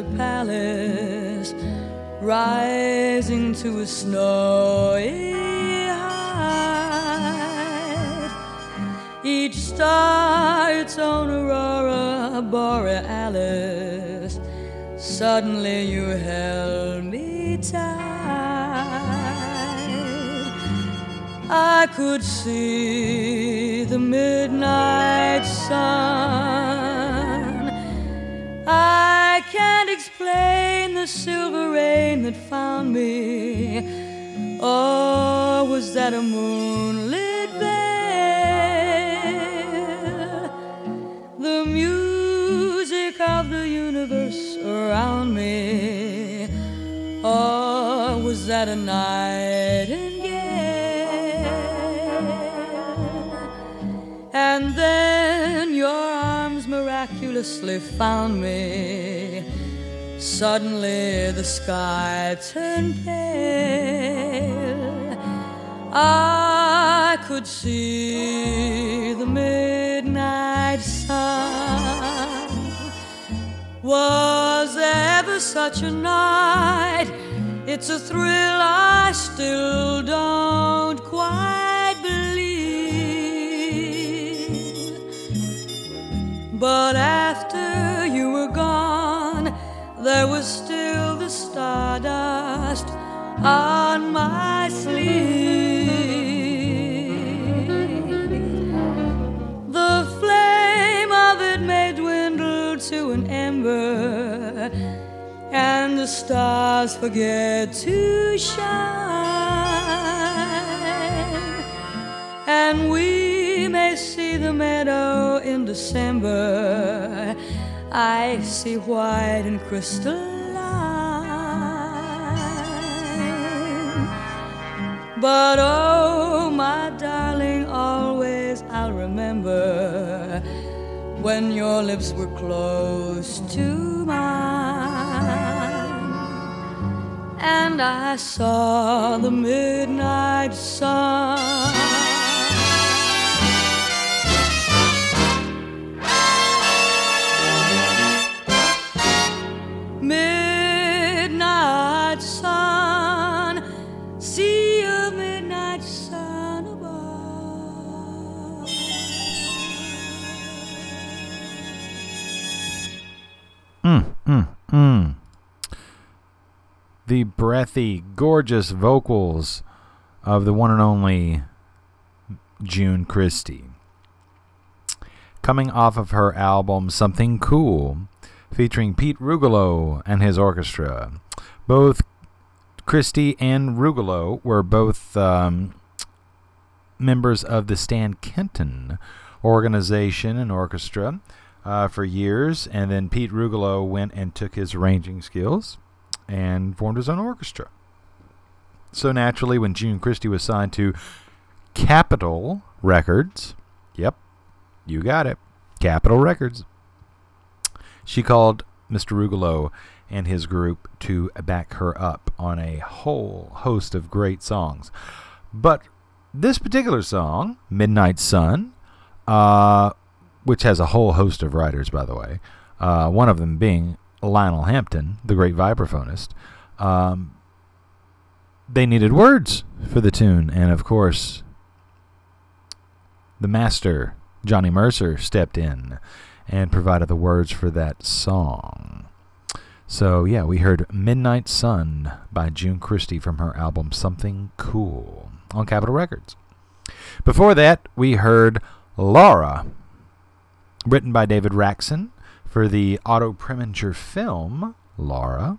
Alabaster palace, rising to a snowy height. Each star its own aurora borealis. Suddenly you held me tight. I could see the midnight sun. Found me. Suddenly the sky turned pale. I could see the midnight sun. Was ever such a night? It's a thrill I still don't my sleeve. The flame of it may dwindle to an ember, and the stars forget to shine. And we may see the meadow in December, icy white and crystalline. But oh, my darling, always I'll remember when your lips were close to mine. And I saw the midnight sun. Breathy, gorgeous vocals of the one and only June Christy. Coming off of her album Something Cool, featuring Pete Rugolo and his orchestra. Both Christy and Rugolo were both um, members of the Stan Kenton organization and orchestra uh, for years, and then Pete Rugolo went and took his arranging skills and formed his own orchestra. So naturally, when June Christy was signed to Capitol Records, yep, you got it, Capitol Records, she called Mr. Rugolo and his group to back her up on a whole host of great songs. But this particular song, Midnight Sun, uh, which has a whole host of writers, by the way, uh, one of them being Lionel Hampton, the great vibraphonist, um, they needed words for the tune. And of course, the master, Johnny Mercer, stepped in and provided the words for that song. So, yeah, we heard Midnight Sun by June Christy from her album Something Cool on Capitol Records. Before that, we heard Laura, written by David Raksin for the Otto Preminger film Laura,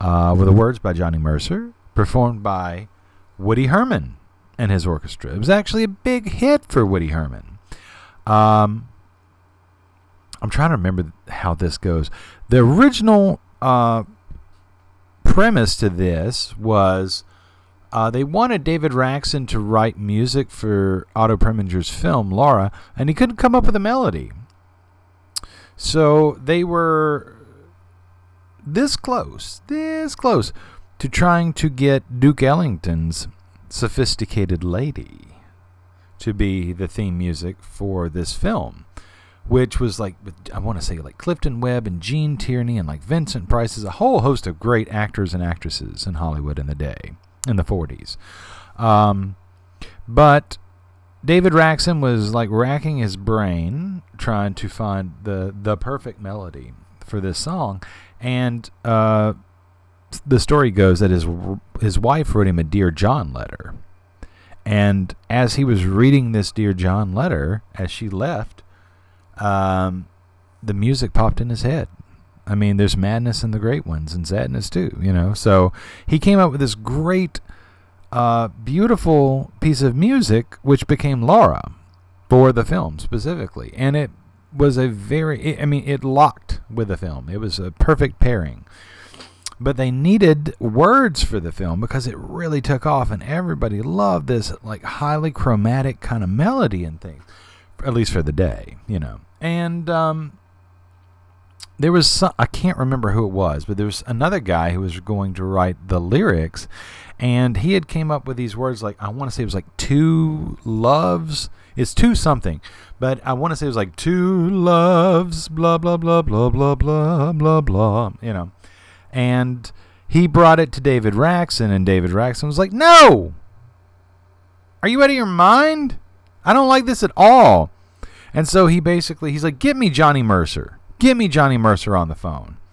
uh, with the words by Johnny Mercer, performed by Woody Herman and his orchestra. It was actually a big hit for Woody Herman. Um, I'm trying to remember how this goes. The original uh, premise to this was uh, they wanted David Raksin to write music for Otto Preminger's film Laura, and he couldn't come up with a melody. So they were this close, this close to trying to get Duke Ellington's Sophisticated Lady to be the theme music for this film which was like I want to say like Clifton Webb and Gene Tierney and like Vincent Price is a whole host of great actors and actresses in Hollywood in the day in the 40s. Um, but David Raksin was like racking his brain trying to find the the perfect melody for this song, and uh, the story goes that his his wife wrote him a Dear John letter, and as he was reading this Dear John letter, as she left, um, the music popped in his head. I mean, there's madness in the great ones and sadness too, you know. So he came up with this great, uh, beautiful piece of music, which became Laura for the film specifically. And it was a very, I mean, it locked with the film. It was a perfect pairing. But they needed words for the film because it really took off, and everybody loved this like highly chromatic kind of melody and things, at least for the day, you know and um, there was some, I can't remember who it was, but there was another guy who was going to write the lyrics, and he had came up with these words like I want to say it was like two loves. It's two something, but I want to say it was like two loves, blah blah blah blah blah blah blah blah. You know, and he brought it to David Raksin, and David Raksin was like, "No, are you out of your mind? I don't like this at all." And so he basically he's like, "Get me Johnny Mercer. Get me Johnny Mercer on the phone."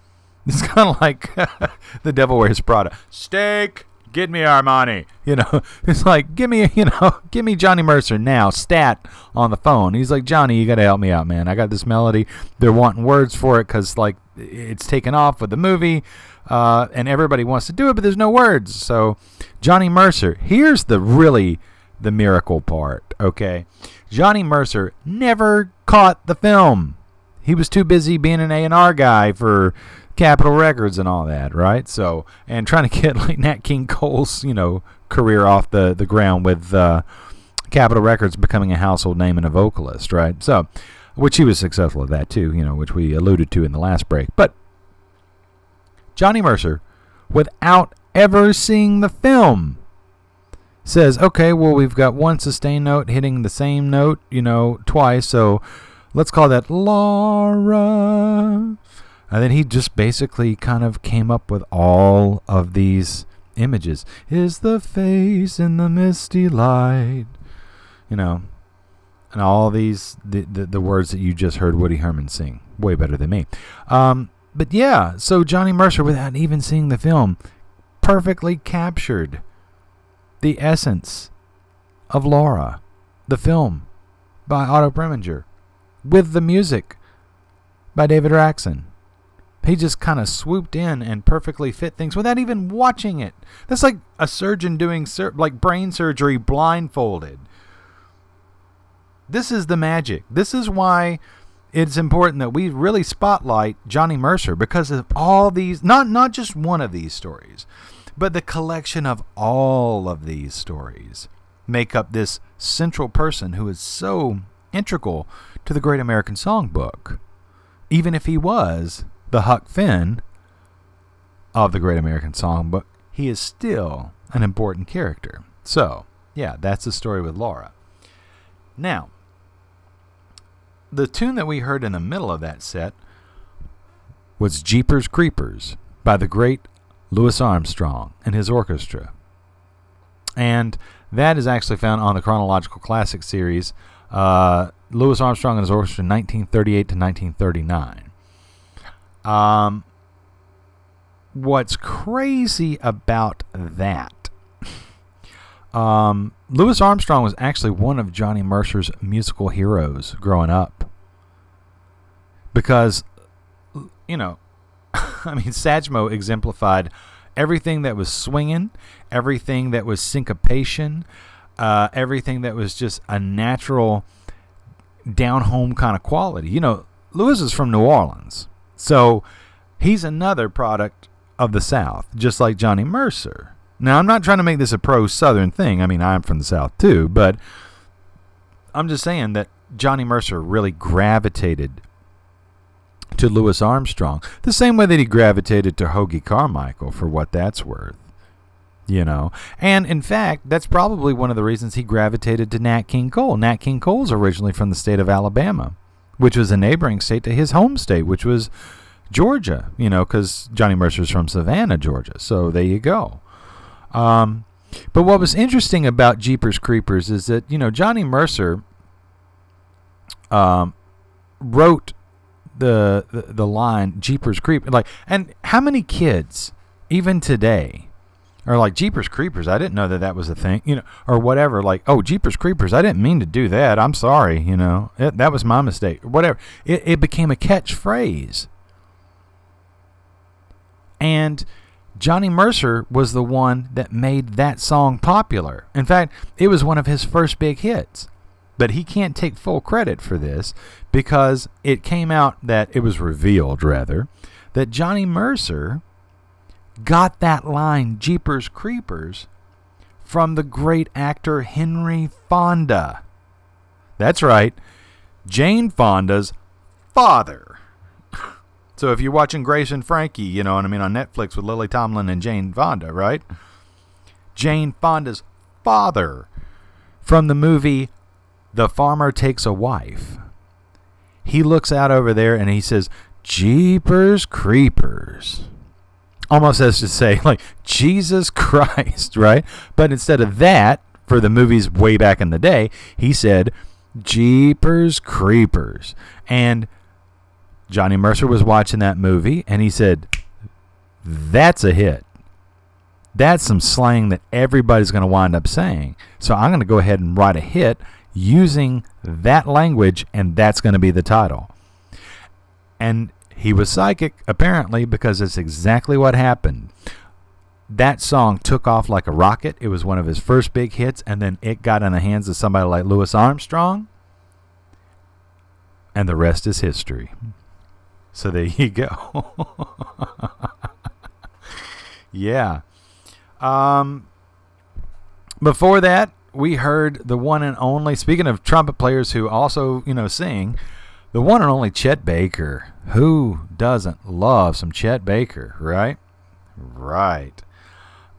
It's kind of like the Devil Wears Prada. Steak, get me Armani. You know, it's like, give me, you know, give me Johnny Mercer now, stat on the phone. He's like, Johnny, you got to help me out, man. I got this melody. They're wanting words for it because like it's taken off with the movie, uh, and everybody wants to do it, but there's no words. So, Johnny Mercer. Here's the really the miracle part. Okay. Johnny Mercer never caught the film. He was too busy being an A&R guy for Capitol Records and all that, right? So, and trying to get like Nat King Cole's, you know, career off the, the ground with uh, Capitol Records becoming a household name and a vocalist, right? So, which he was successful at that too, you know, which we alluded to in the last break. But Johnny Mercer, without ever seeing the film, says, okay, well, we've got one sustain note hitting the same note, you know, twice, so let's call that Laura. And then he just basically kind of came up with all of these images. Is the face in the misty light? You know, and all these, the, the, the words that you just heard Woody Herman sing. way better than me. Um, but yeah, so Johnny Mercer, without even seeing the film, perfectly captured the essence of Laura, the film by Otto Preminger, with the music by David Raksin. He just kind of swooped in and perfectly fit things without even watching it. That's like a surgeon doing sur- like brain surgery blindfolded. This is the magic. This is why it's important that we really spotlight Johnny Mercer because of all these not not just one of these stories, but the collection of all of these stories make up this central person who is so integral to the Great American Songbook. Even if he was the Huck Finn of the Great American Songbook, he is still an important character. So, yeah, that's the story with Laura. Now, the tune that we heard in the middle of that set was Jeepers Creepers by the great Louis Armstrong and his orchestra. And that is actually found on the Chronological Classic series, uh, Louis Armstrong and his orchestra, 1938 to 1939. Um, what's crazy about that? Um, Louis Armstrong was actually one of Johnny Mercer's musical heroes growing up. Because, you know, I mean, Satchmo exemplified everything that was swinging, everything that was syncopation, uh, everything that was just a natural down home kind of quality. You know, Louis is from New Orleans. So he's another product of the South, just like Johnny Mercer. Now, I'm not trying to make this a pro Southern thing. I mean, I'm from the South too, but I'm just saying that Johnny Mercer really gravitated to Louis Armstrong the same way that he gravitated to Hoagy Carmichael, for what that's worth. You know, and in fact, that's probably one of the reasons he gravitated to Nat King Cole. Nat King Cole's originally from the state of Alabama, which was a neighboring state to his home state, which was Georgia, you know, because Johnny Mercer's from Savannah, Georgia. So there you go. Um, but what was interesting about Jeepers Creepers is that, you know, Johnny Mercer um, wrote the, the, the line Jeepers Creepers. Like, and how many kids, even today, are like Jeepers Creepers? I didn't know that that was a thing, you know, or whatever. Like, oh, Jeepers Creepers, I didn't mean to do that. I'm sorry, you know, it, that was my mistake. Whatever. It, it became a catchphrase. And Johnny Mercer was the one that made that song popular. In fact, it was one of his first big hits. But he can't take full credit for this because it came out that it was revealed, rather, that Johnny Mercer got that line, Jeepers Creepers, from the great actor Henry Fonda. That's right, Jane Fonda's father. So if you're watching Grace and Frankie, you know what I mean, on Netflix with Lily Tomlin and Jane Fonda, right? Jane Fonda's father from the movie The Farmer Takes a Wife. He looks out over there and he says, Jeepers Creepers. Almost as to say, like, Jesus Christ, right? But instead of that, for the movies way back in the day, he said, Jeepers Creepers. And Johnny Mercer was watching that movie and he said, That's a hit. That's some slang that everybody's going to wind up saying. So I'm going to go ahead and write a hit using that language, and that's going to be the title. And he was psychic, apparently, because it's exactly what happened. That song took off like a rocket. It was one of his first big hits, and then it got in the hands of somebody like Louis Armstrong, and the rest is history. So there you go. yeah. Um, before that, we heard the one and only, speaking of trumpet players who also, you know, sing, the one and only Chet Baker. Who doesn't love some Chet Baker, right? Right.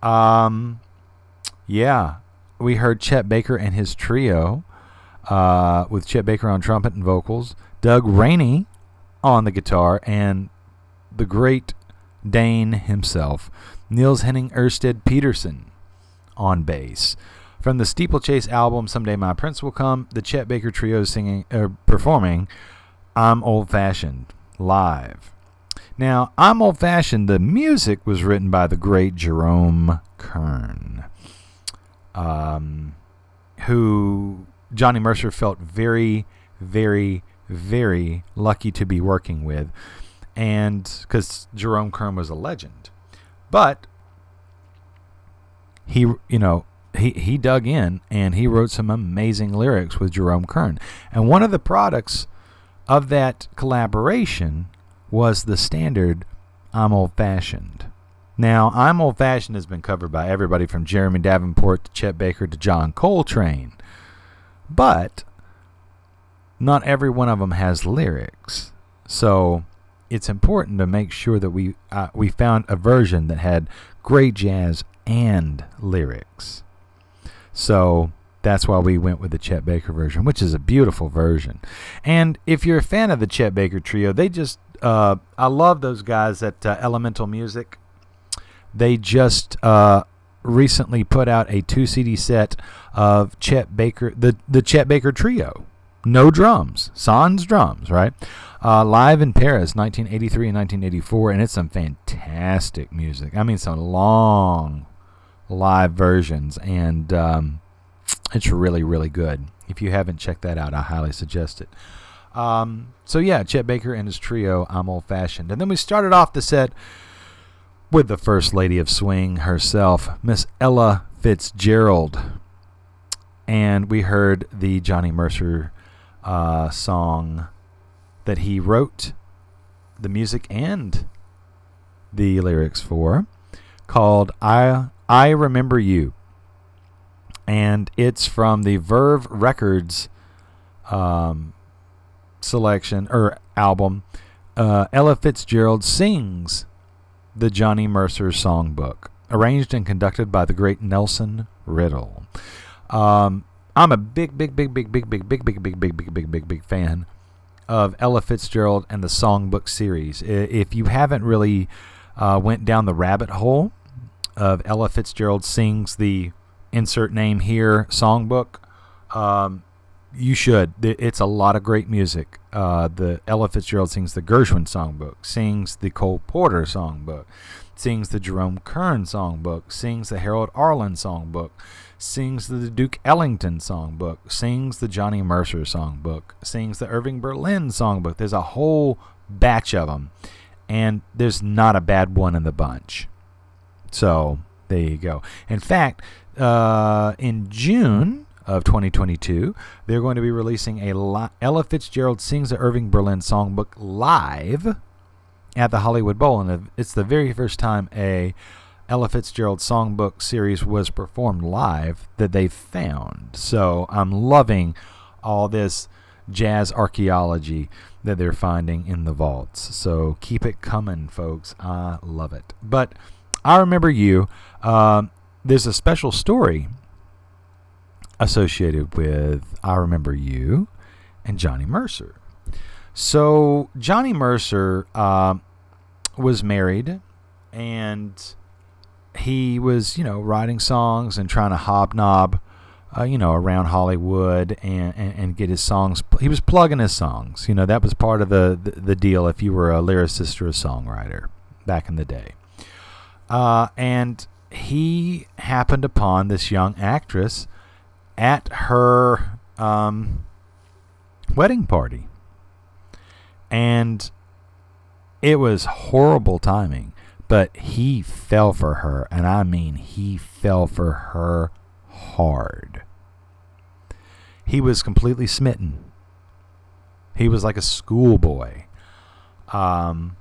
Um, yeah, we heard Chet Baker and his trio uh, with Chet Baker on trumpet and vocals, Doug Raney on the guitar, and the great Dane himself, Niels Henning Ørsted Pedersen on bass. From the Steeplechase album, Someday My Prince Will Come, the Chet Baker Trio singing, uh, performing I'm Old Fashioned. Live. Now, I'm old fashioned. The music was written by the great Jerome Kern, um, who Johnny Mercer felt very, very, very lucky to be working with. And because Jerome Kern was a legend. But he, you know, he, he dug in and he wrote some amazing lyrics with Jerome Kern. And one of the products of that collaboration was the standard I'm Old Fashioned. Now, I'm Old Fashioned has been covered by everybody from Jeremy Davenport to Chet Baker to John Coltrane. But not every one of them has lyrics. So it's important to make sure that we uh, we found a version that had great jazz and lyrics. So that's why we went with the Chet Baker version, which is a beautiful version. And if you're a fan of the Chet Baker trio, they just uh, I love those guys at uh, Elemental Music. They just uh, recently put out a two CD set of Chet Baker, the the Chet Baker trio, no drums, sans drums, right? Uh, live in Paris, 1983 and 1984, and it's some fantastic music. I mean, some long live versions, and um, it's really, really good. If you haven't checked that out, I highly suggest it. Um, so yeah, Chet Baker and his trio, I'm Old Fashioned. And then we started off the set with the First Lady of Swing herself, Miss Ella Fitzgerald. And we heard the Johnny Mercer uh, song that he wrote the music and the lyrics for called I I Remember You. And it's from the Verve Records um, selection or album. Uh, Ella Fitzgerald sings the Johnny Mercer songbook, arranged and conducted by the great Nelson Riddle. Um, I'm a big, big, big, big, big, big, big, big, big, big, big, big, big, big fan of Ella Fitzgerald and the Songbook series. If you haven't really uh, went down the rabbit hole of Ella Fitzgerald sings the insert name here songbook, um, you should. It's a lot of great music. Uh, the Ella Fitzgerald sings the Gershwin songbook, sings the Cole Porter songbook, sings the Jerome Kern songbook, sings the Harold Arlen songbook, sings the Duke Ellington songbook, sings the Johnny Mercer songbook, sings the Irving Berlin songbook. There's a whole batch of them, and there's not a bad one in the bunch. So there you go. In fact, uh, in June of 2022, they're going to be releasing a li- Ella Fitzgerald sings the Irving Berlin songbook live at the Hollywood Bowl, and it's the very first time a Ella Fitzgerald songbook series was performed live that they found. So I'm loving all this jazz archaeology that they're finding in the vaults. So keep it coming, folks. I love it. But I remember you. Um, there's a special story associated with I Remember You and Johnny Mercer. So Johnny Mercer uh, was married and he was, you know, writing songs and trying to hobnob, uh, you know, around Hollywood and, and, and, get his songs. He was plugging his songs. You know, that was part of the, the, the deal if you were a lyricist or a songwriter back in the day. Uh, and he happened upon this young actress at her um, wedding party. And it was horrible timing, but he fell for her. And I mean, he fell for her hard. He was completely smitten. He was like a schoolboy. Um,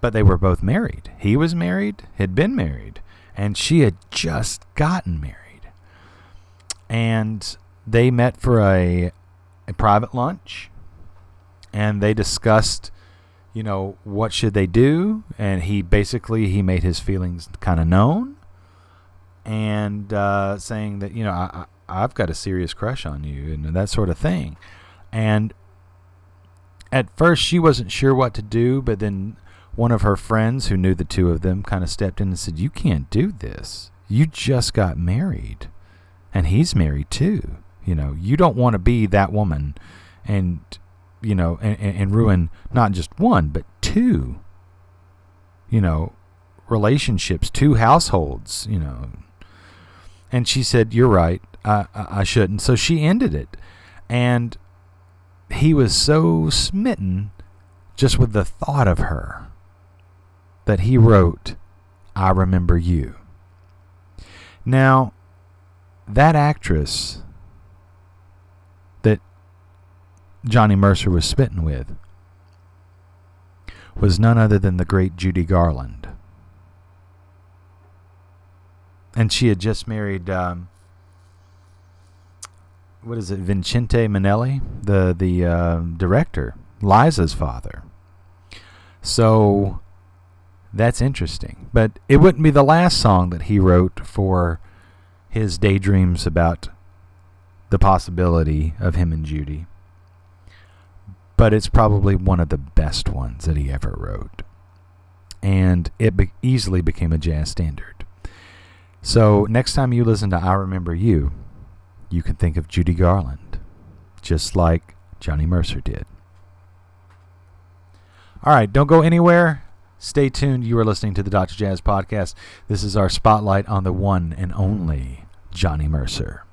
but they were both married. He was married, had been married, and she had just gotten married. And they met for a, a private lunch and they discussed you know what should they do and he basically he made his feelings kind of known and uh, saying that you know I, i've got a serious crush on you and that sort of thing. And at first she wasn't sure what to do but then one of her friends who knew the two of them kind of stepped in and said you can't do this you just got married and he's married too. You know, you don't want to be that woman and you know, and, and ruin not just one but two, you know, relationships, two households, you know. And she said, "You're right. I I, I shouldn't." So she ended it, and he was so smitten just with the thought of her that he wrote, "I remember you." Now, that actress that Johnny Mercer was smitten with was none other than the great Judy Garland. And she had just married, um, what is it, Vincente Minnelli, the, the uh, director, Liza's father. So that's interesting. But it wouldn't be the last song that he wrote for his daydreams about the possibility of him and Judy. But it's probably one of the best ones that he ever wrote. And it be- easily became a jazz standard. So next time you listen to I Remember You, you can think of Judy Garland, just like Johnny Mercer did. All right, don't go anywhere. Stay tuned. You are listening to the Dr. Jazz Podcast. This is our spotlight on the one and only Johnny Mercer.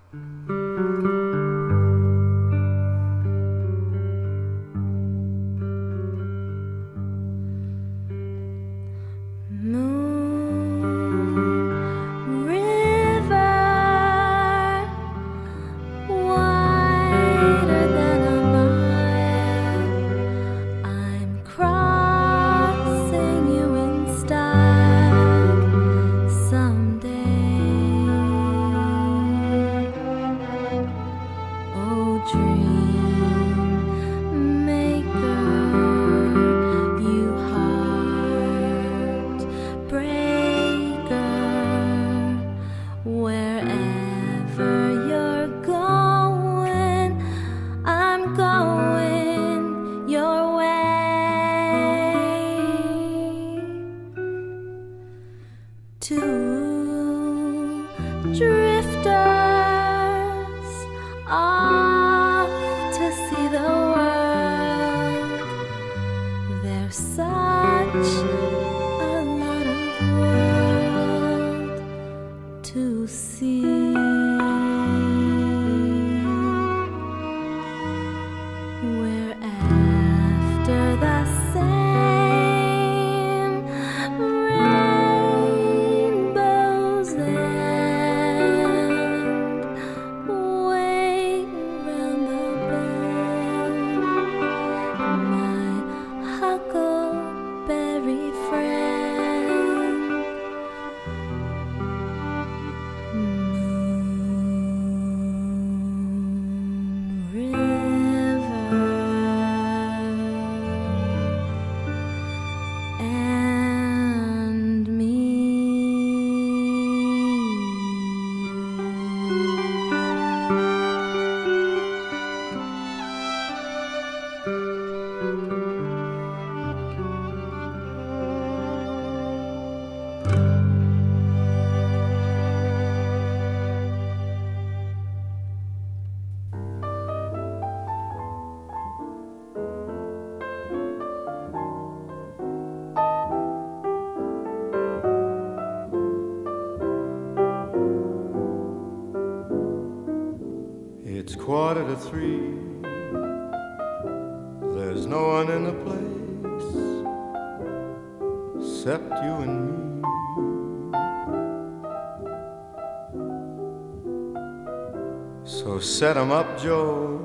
Set 'em up, Joe.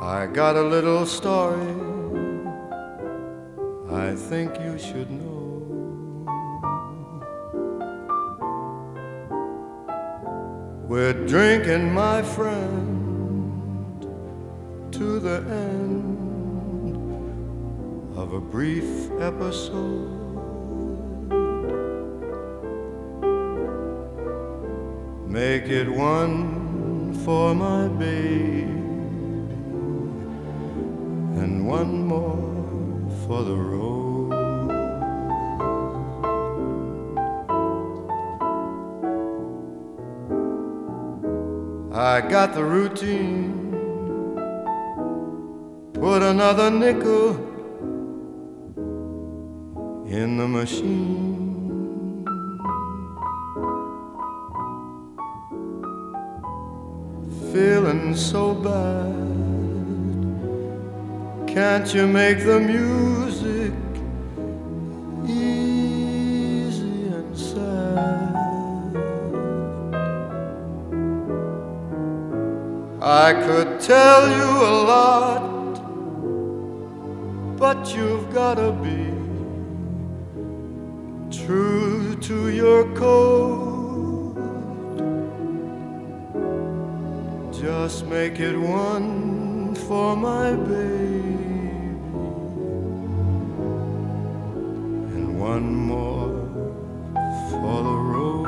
I got a little story I think you should know. We're drinking, my friend, to the end of a brief episode. Make it one for my baby, and one more for the road. I got the routine put another nickel in the machine. So bad. Can't you make the music easy and sad? I could tell you a lot, but you've gotta be true to your code. Just make it one for my baby and one more for the road.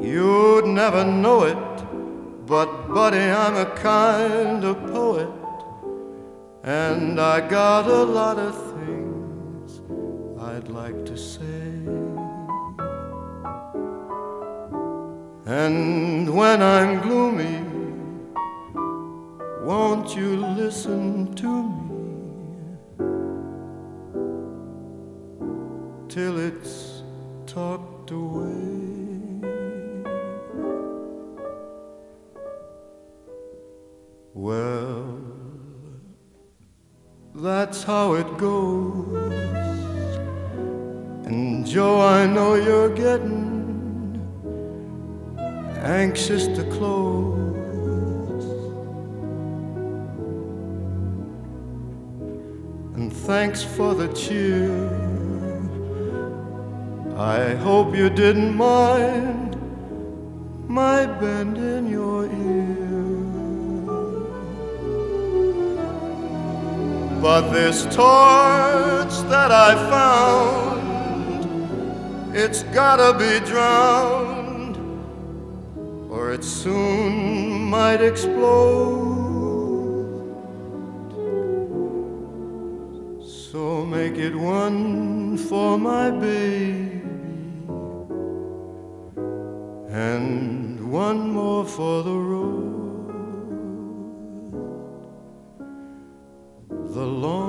You'd never know it, but buddy, I'm a kind of poet, and I got a lot of And when I'm gloomy, won't you listen to me? Till it's cheer. I hope you didn't mind my bending your ear. But this torch that I found, it's gotta be drowned or it soon might explode. Make it one for my baby and one more for the road. The long,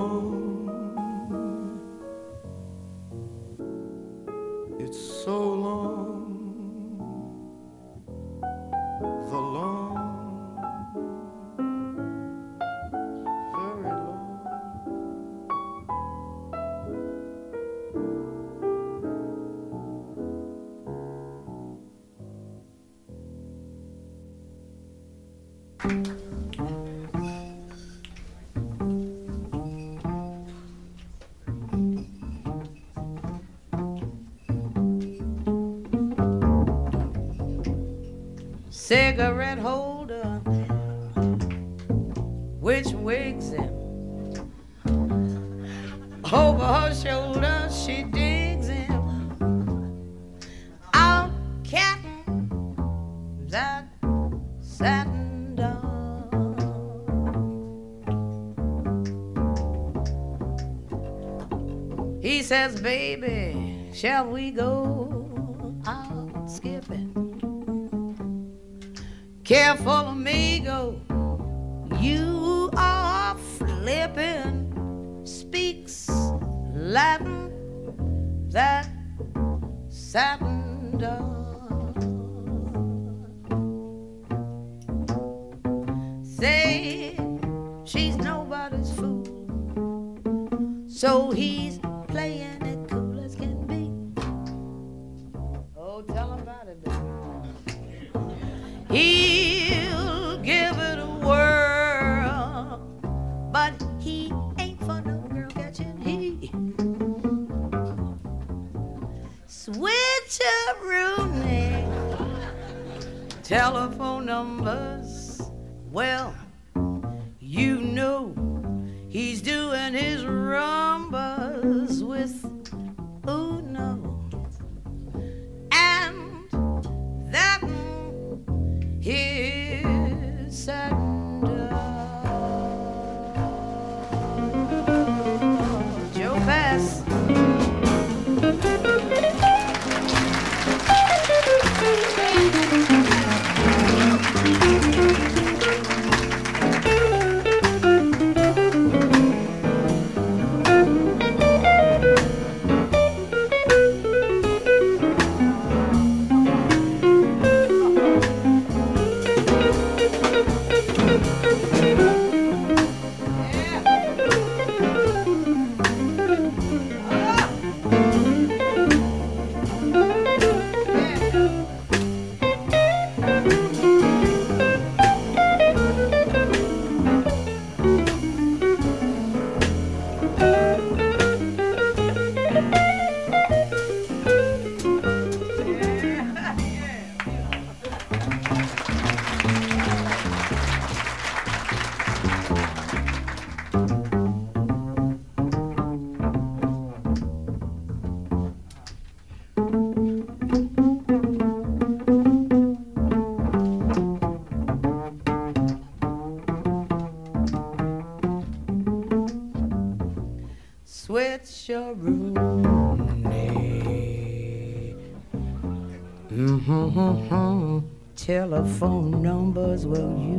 says baby. Shall we go out skipping? Careful, amigo, A telephone numbers. Well, phone numbers will you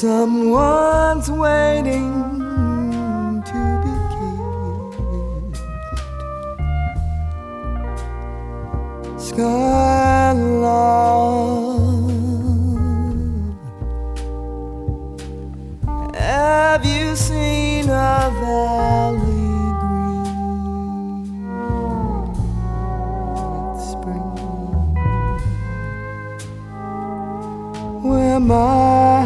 Someone's waiting to be killed. Skylark, have you seen a valley? where my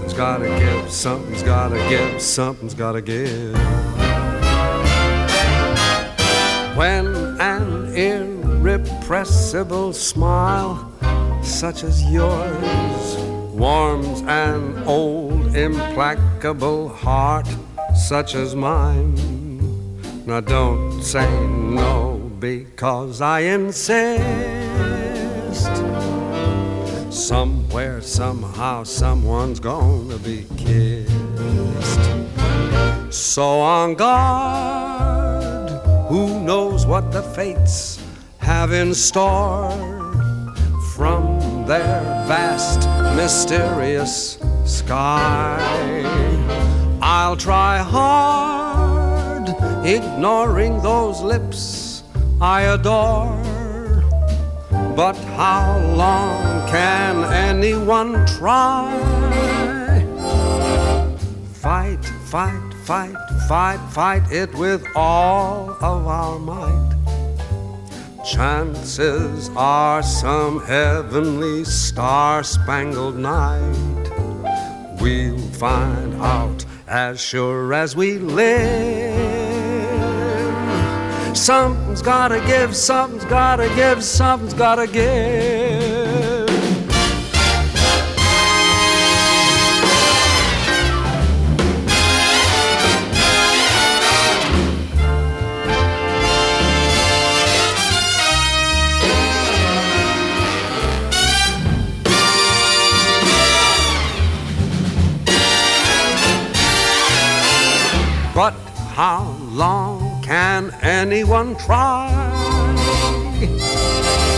Something's gotta give, something's gotta give, something's gotta give. When an irrepressible smile such as yours warms an old implacable heart such as mine. Now don't say no because I insist. Somewhere, somehow, someone's gonna be kissed. So on guard, who knows what the fates have in store from their vast, mysterious sky? I'll try hard, ignoring those lips I adore. But how long can anyone try? Fight, fight, fight, fight, fight it with all of our might. Chances are some heavenly star spangled night we'll find out as sure as we live. Something's gotta give, something's gotta give, something's gotta give. Try?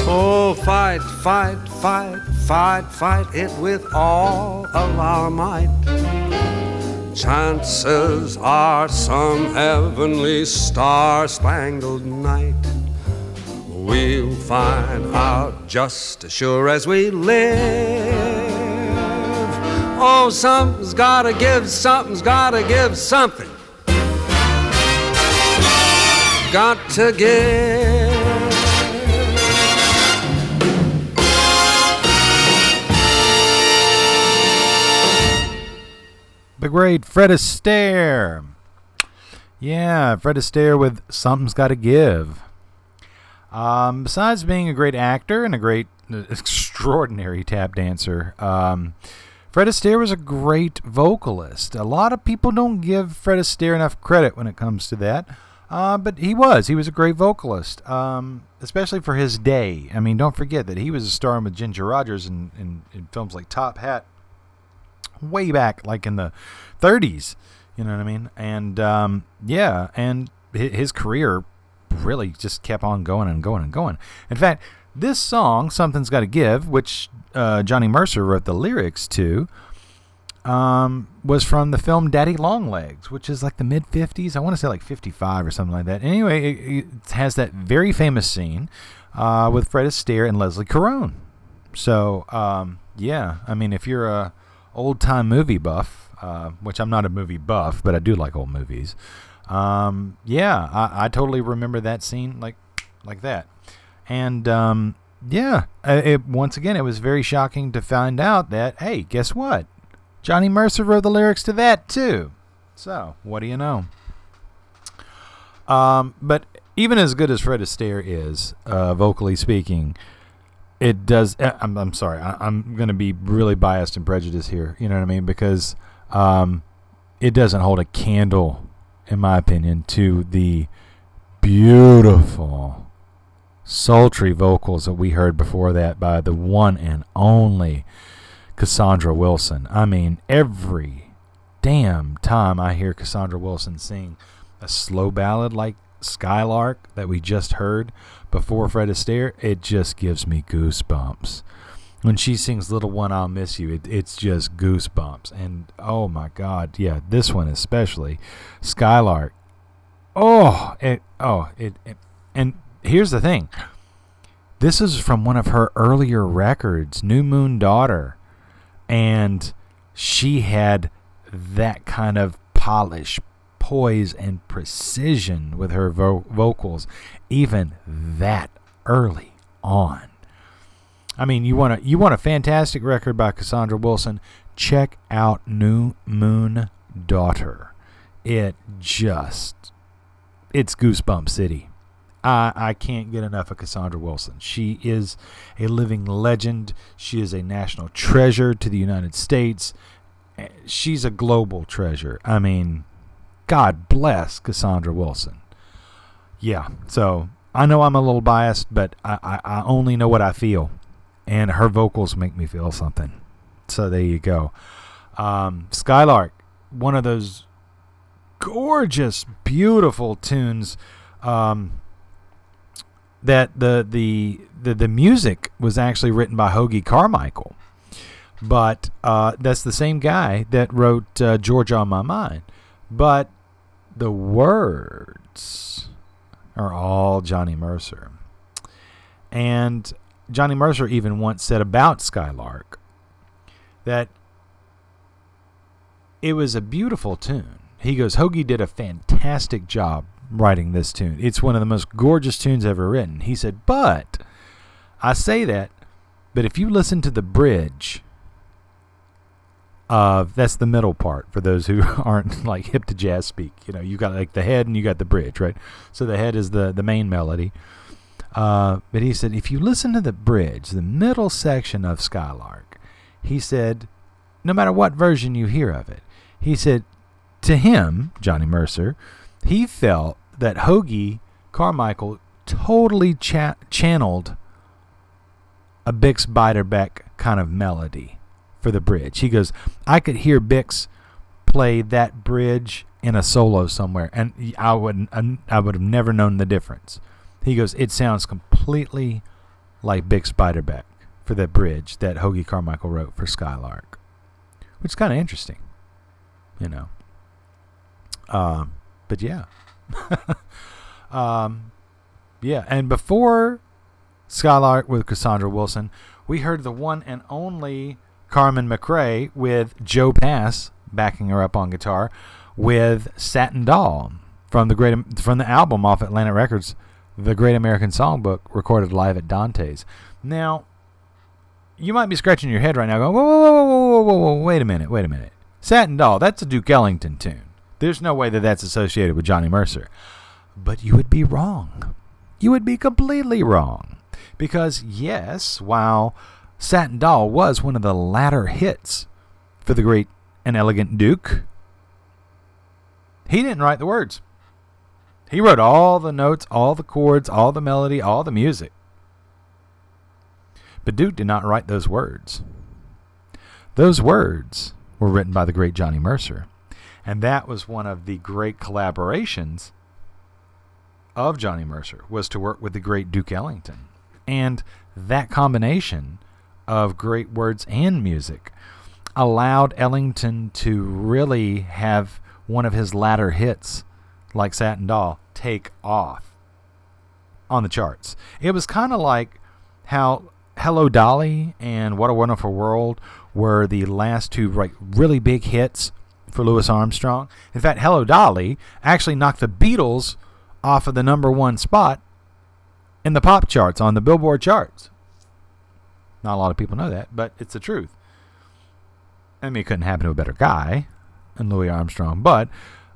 Oh, fight, fight, fight, fight, fight it with all of our might. Chances are some heavenly star spangled night. We'll find out just as sure as we live. Oh, something's gotta give, something's gotta give something. Got to give. The great Fred Astaire. Yeah, Fred Astaire with Something's Gotta Give. Um, besides being a great actor and a great, extraordinary tap dancer, um, Fred Astaire was a great vocalist. A lot of people don't give Fred Astaire enough credit when it comes to that. Uh, but he was. He was a great vocalist, um, especially for his day. I mean, don't forget that he was a star with Ginger Rogers in, in, in films like Top Hat way back, like in the 30s. You know what I mean? And um, yeah, and his career really just kept on going and going and going. In fact, this song, Something's Gotta Give, which uh, Johnny Mercer wrote the lyrics to, um, was from the film Daddy Longlegs, which is like the mid 50s. I want to say like 55 or something like that. Anyway, it, it has that very famous scene uh, with Fred Astaire and Leslie Caron. So, um, yeah, I mean, if you're a old time movie buff, uh, which I'm not a movie buff, but I do like old movies. Um, yeah, I, I, totally remember that scene like like that. And um, yeah, it, once again, it was very shocking to find out that hey, guess what? Johnny Mercer wrote the lyrics to that too. So, what do you know? Um, but even as good as Fred Astaire is, uh, vocally speaking, it does. Uh, I'm, I'm sorry. I, am going to be really biased and prejudiced here. You know what I mean? Because um, it doesn't hold a candle, in my opinion, to the beautiful, sultry vocals that we heard before that by the one and only Cassandra Wilson. I mean, every damn time I hear Cassandra Wilson sing a slow ballad like Skylark that we just heard before Fred Astaire, it just gives me goosebumps. When she sings Little One, I'll Miss You, it, it's just goosebumps. And oh my God, yeah, this one especially. Skylark. Oh, it, oh, it, it and here's the thing This is from one of her earlier records, New Moon Daughter. And she had that kind of polish, poise, and precision with her vo- vocals, even that early on. I mean, you want a you want a fantastic record by Cassandra Wilson? Check out New Moon Daughter. It just it's goosebump city. I I can't get enough of Cassandra Wilson. She is a living legend. She is a national treasure to the United States. Eh, She's a global treasure. I mean, God bless Cassandra Wilson. Yeah. So I know I'm a little biased, but I, I, I only know what I feel, and her vocals make me feel something. So there you go. Um, Skylark, one of those gorgeous, beautiful tunes. Um, that the, the the the music was actually written by Hoagy Carmichael, but uh, that's the same guy that wrote uh, "Georgia on My Mind," but the words are all Johnny Mercer, and Johnny Mercer even once said about Skylark that it was a beautiful tune. He goes, Hoagy did a fantastic job writing this tune. It's one of the most gorgeous tunes ever written. He said, but I say that, but if you listen to the bridge of that's the middle part for those who aren't like hip to jazz speak. You know, you got like the head and you got the bridge, right? So the head is the the main melody. Uh, but he said, if you listen to the bridge, the middle section of Skylark, he said, no matter what version you hear of it, he said, to him, Johnny Mercer, he felt that Hoagy Carmichael totally cha- channeled a Bix Beiderbecke kind of melody for the bridge. He goes, I could hear Bix play that bridge in a solo somewhere, and I would I would have never known the difference. He goes, it sounds completely like Bix Beiderbecke for that bridge that Hoagy Carmichael wrote for Skylark, which is kind of interesting, you know. Um, but yeah, um, yeah, and before Skylark with Cassandra Wilson, we heard the one and only Carmen McRae with Joe Pass backing her up on guitar with Satin Doll from the great from the album off Atlantic Records, The Great American Songbook, recorded live at Dante's. Now, you might be scratching your head right now, going, "Whoa, whoa, whoa, whoa, whoa, whoa, whoa! Wait a minute, wait a minute! Satin Doll, that's a Duke Ellington tune. There's no way that that's associated with Johnny Mercer." But you would be wrong. You would be completely wrong. Because, yes, while Satin Doll was one of the latter hits for the great and elegant Duke, he didn't write the words. He wrote all the notes, all the chords, all the melody, all the music. But Duke did not write those words. Those words were written by the great Johnny Mercer. And that was one of the great collaborations of Johnny Mercer was to work with the great Duke Ellington. And that combination of great words and music allowed Ellington to really have one of his latter hits, like Satin Doll, take off on the charts. It was kind of like how Hello Dolly and What a Wonderful World were the last two like really big hits for Louis Armstrong. In fact, Hello Dolly actually knocked the Beatles off of the number one spot in the pop charts on the Billboard charts. Not a lot of people know that, but it's the truth. I mean, it couldn't happen to a better guy than Louis Armstrong, but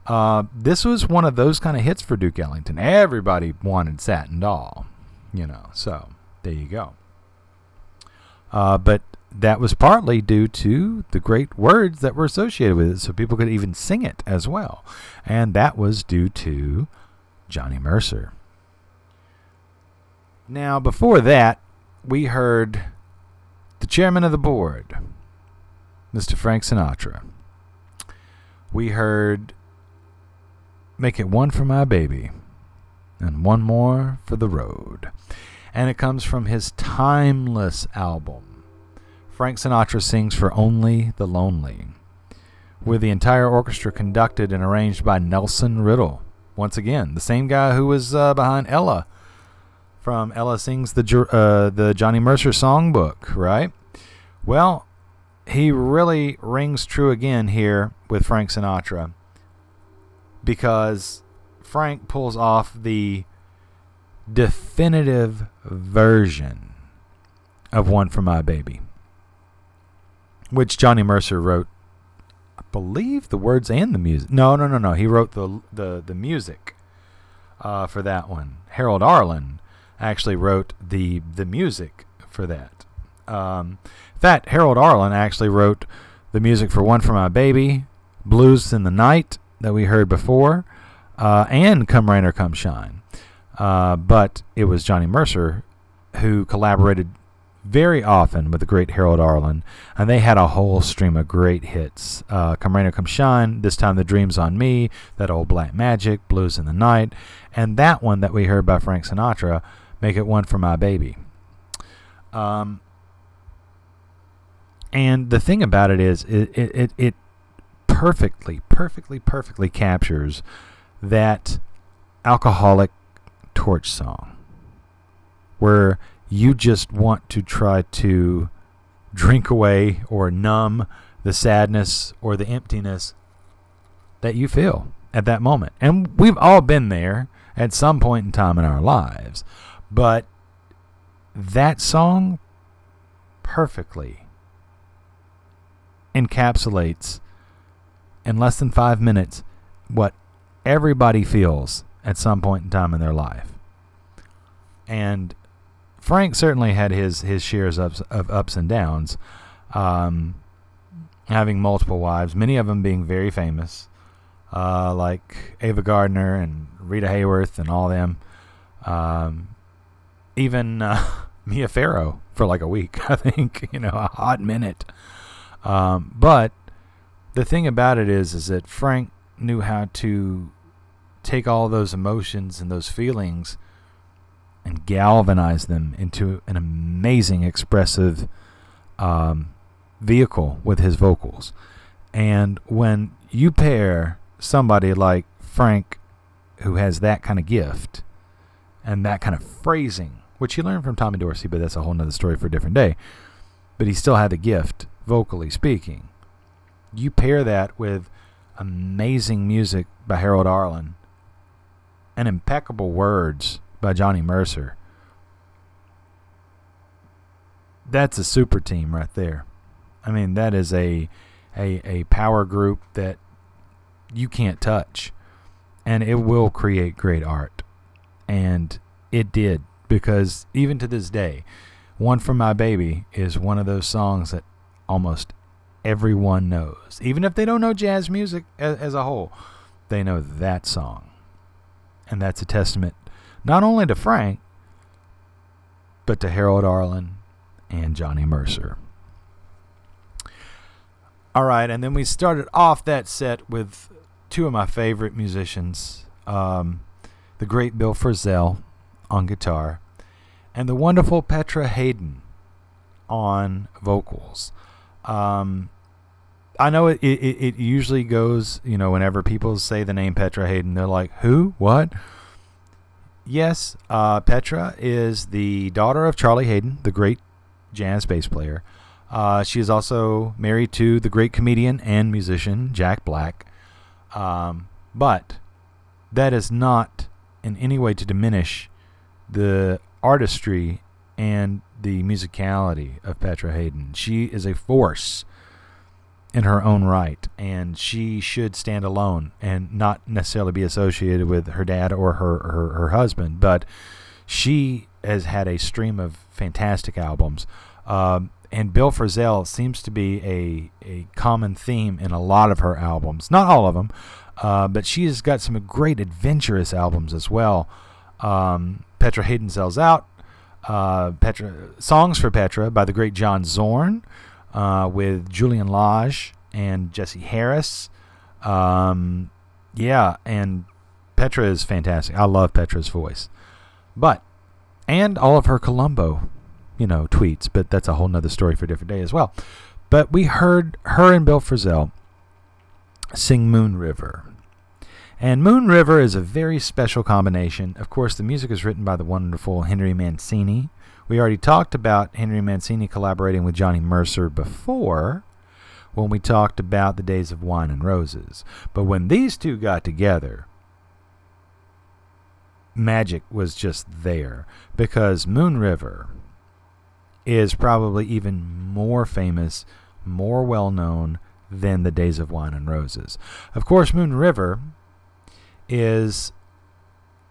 uh, this was one of those kind of hits for Duke Ellington. Everybody wanted Satin Doll, you know, so there you go. Uh, but that was partly due to the great words that were associated with it, so people could even sing it as well. And that was due to Johnny Mercer. Now, before that, we heard the chairman of the board, Mr. Frank Sinatra. We heard Make It One for My Baby and One More for the Road. And it comes from his timeless album. Frank Sinatra sings for Only the Lonely, with the entire orchestra conducted and arranged by Nelson Riddle. Once again, the same guy who was uh, behind Ella from Ella Sings the uh, the Johnny Mercer songbook, right? Well, he really rings true again here with Frank Sinatra because Frank pulls off the definitive version of One for My Baby, which Johnny Mercer wrote, I believe, the words and the music. No, no, no, no. He wrote the the, the music uh, for that one. Harold Arlen actually wrote the the music for that. Um, in fact, Harold Arlen actually wrote the music for One for My Baby, Blues in the Night that we heard before, uh, and Come Rain or Come Shine. Uh, but it was Johnny Mercer who collaborated very often with the great Harold Arlen, and they had a whole stream of great hits. Uh, Come Rain or Come Shine, This Time the Dream's on Me, That Old Black Magic, Blues in the Night, and that one that we heard by Frank Sinatra, Make It One for My Baby. Um, and the thing about it is, it, it, it, it perfectly, perfectly, perfectly captures that alcoholic torch song where you just want to try to drink away or numb the sadness or the emptiness that you feel at that moment. And we've all been there at some point in time in our lives. But that song perfectly encapsulates in less than five minutes what everybody feels at some point in time in their life. And Frank certainly had his his shares of, of ups and downs, um, having multiple wives, many of them being very famous, uh, like Ava Gardner and Rita Hayworth and all them. Um, even uh, Mia Farrow for like a week, I think, you know, a hot minute. Um, but the thing about it is, is that Frank knew how to take all those emotions and those feelings and galvanize them into an amazing expressive um, vehicle with his vocals. And when you pair somebody like Frank, who has that kind of gift and that kind of phrasing, which he learned from Tommy Dorsey, but that's a whole nother story for a different day. But he still had the gift, vocally speaking. You pair that with amazing music by Harold Arlen and impeccable words by Johnny Mercer. That's a super team right there. I mean, that is a a a power group that you can't touch and it will create great art. And it did because even to this day, One for My Baby is one of those songs that almost everyone knows. Even if they don't know jazz music as, as a whole, they know that song. And that's a testament not only to Frank, but to Harold Arlen and Johnny Mercer. All right, and then we started off that set with two of my favorite musicians, um, the great Bill Frisell on guitar, and the wonderful Petra Haden on vocals. Um, I know it, it, it usually goes, you know, whenever people say the name Petra Haden, they're like, who? What? Yes, uh, Petra is the daughter of Charlie Haden, the great jazz bass player. Uh, she is also married to the great comedian and musician Jack Black. Um, but that is not in any way to diminish the artistry and the musicality of Petra Haden. She is a force in her own right, and she should stand alone and not necessarily be associated with her dad or her, her, her husband. But she has had a stream of fantastic albums. Um, and Bill Frisell seems to be a, a common theme in a lot of her albums. Not all of them, uh, but she has got some great adventurous albums as well. Um, Petra Haden Sells Out, uh, Petra Songs for Petra by the great John Zorn uh, with Julian Lage and Jesse Harris. Um, yeah, and Petra is fantastic. I love Petra's voice. But, and all of her Columbo, you know, tweets, but that's a whole nother story for a different day as well. But we heard her and Bill Frisell sing Moon River. And Moon River is a very special combination. Of course, the music is written by the wonderful Henry Mancini. We already talked about Henry Mancini collaborating with Johnny Mercer before when we talked about the days of wine and roses. But when these two got together, magic was just there because Moon River is probably even more famous, more well known than the days of wine and roses. Of course, Moon River is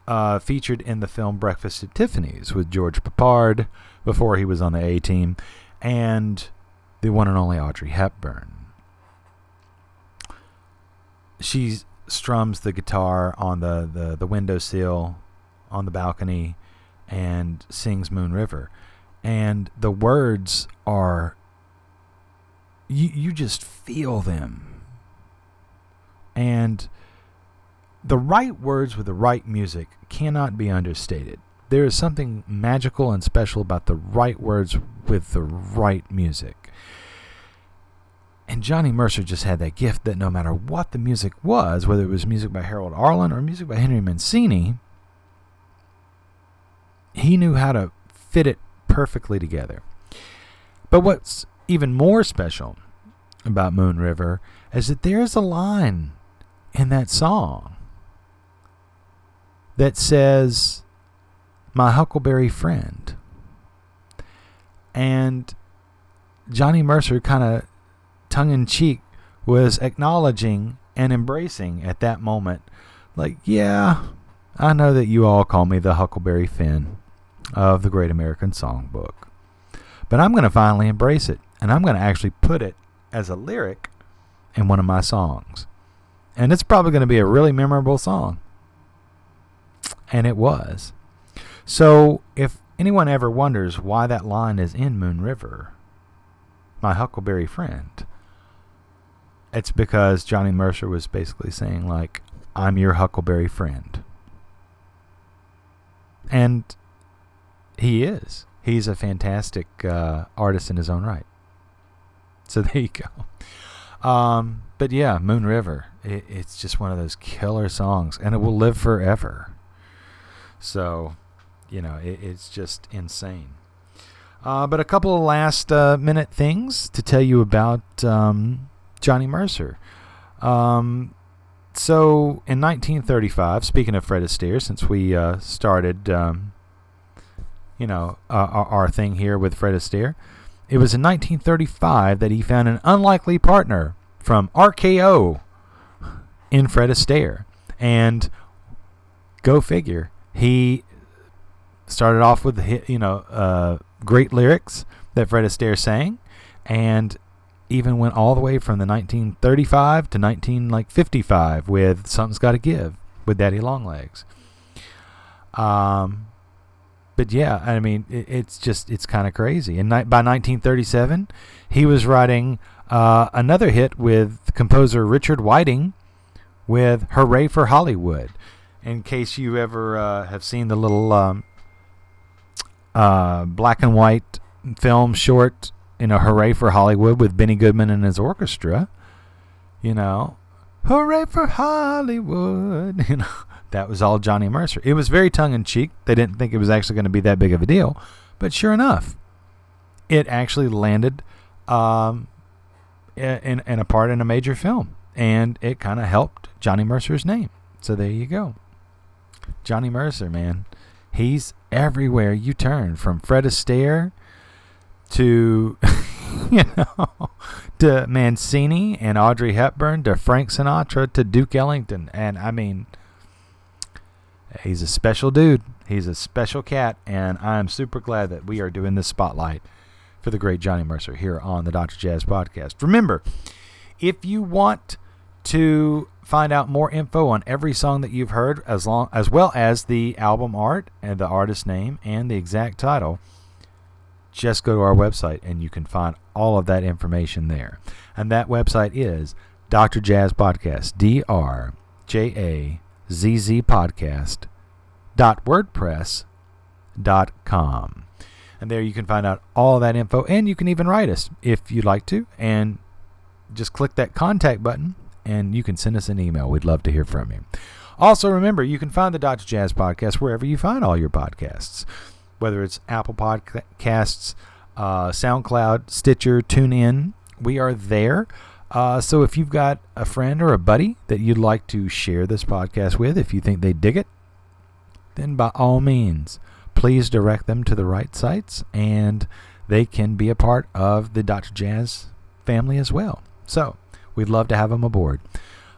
uh, featured in the film Breakfast at Tiffany's with George Peppard before he was on the A Team, and the one and only Audrey Hepburn. She strums the guitar on the, the, the windowsill on the balcony and sings Moon River. And the words are, you, you just feel them. And the right words with the right music cannot be understated. There is something magical and special about the right words with the right music. And Johnny Mercer just had that gift that no matter what the music was, whether it was music by Harold Arlen or music by Henry Mancini, he knew how to fit it perfectly together. But what's even more special about Moon River is that there's a line in that song that says, My Huckleberry Friend. And Johnny Mercer kind of tongue in cheek was acknowledging and embracing at that moment, like, yeah, I know that you all call me the Huckleberry Finn of the Great American Songbook. But I'm going to finally embrace it, and I'm going to actually put it as a lyric in one of my songs. And it's probably going to be a really memorable song. And it was. So if anyone ever wonders why that line is in Moon River, my Huckleberry friend, it's because Johnny Mercer was basically saying, like, I'm your Huckleberry friend. And he is. He's a fantastic uh, artist in his own right. So there you go. Um, but yeah, Moon River. It, it's just one of those killer songs, and it will live forever. So, you know, it, it's just insane. Uh, but a couple of last uh, minute things to tell you about um, Johnny Mercer. Um, so in 1935, speaking of Fred Astaire, since we uh, started um, you know, uh, our, our, thing here with Fred Astaire. It was in 1935 that he found an unlikely partner from RKO in Fred Astaire. And go figure, he started off with, you know, uh, great lyrics that Fred Astaire sang and even went all the way from the 1935 to 1955 with Something's Gotta Give with Daddy Longlegs. Um, but yeah, I mean, it, it's just it's kind of crazy. And by 1937, he was writing uh, another hit with composer Richard Whiting with "Hooray for Hollywood." In case you ever uh, have seen the little um, uh, black and white film short, you know, "Hooray for Hollywood" with Benny Goodman and his orchestra, you know, "Hooray for Hollywood," you know that was all Johnny Mercer. It was very tongue in cheek. They didn't think it was actually going to be that big of a deal, but sure enough, it actually landed um, in, in a part in a major film, and it kind of helped Johnny Mercer's name. So there you go. Johnny Mercer, man. He's everywhere you turn, from Fred Astaire to, you know, to Mancini and Audrey Hepburn to Frank Sinatra to Duke Ellington. And I mean, He's a special dude. He's a special cat, and I'm super glad that we are doing this spotlight for the great Johnny Mercer here on the Dr. Jazz podcast. Remember, if you want to find out more info on every song that you've heard, as long as well as the album art and the artist name and the exact title, just go to our website and you can find all of that information there. And that website is Dr. Jazz Podcast, D R J A zzpodcast.wordpress.com. And there you can find out all that info, and you can even write us if you'd like to. And just click that contact button, and you can send us an email. We'd love to hear from you. Also, remember, you can find the Dr. Jazz podcast wherever you find all your podcasts, whether it's Apple Podcasts, uh, SoundCloud, Stitcher, TuneIn. We are there. Uh, so if you've got a friend or a buddy that you'd like to share this podcast with, if you think they dig it, then by all means, please direct them to the right sites and they can be a part of the Dr. Jazz family as well. So we'd love to have them aboard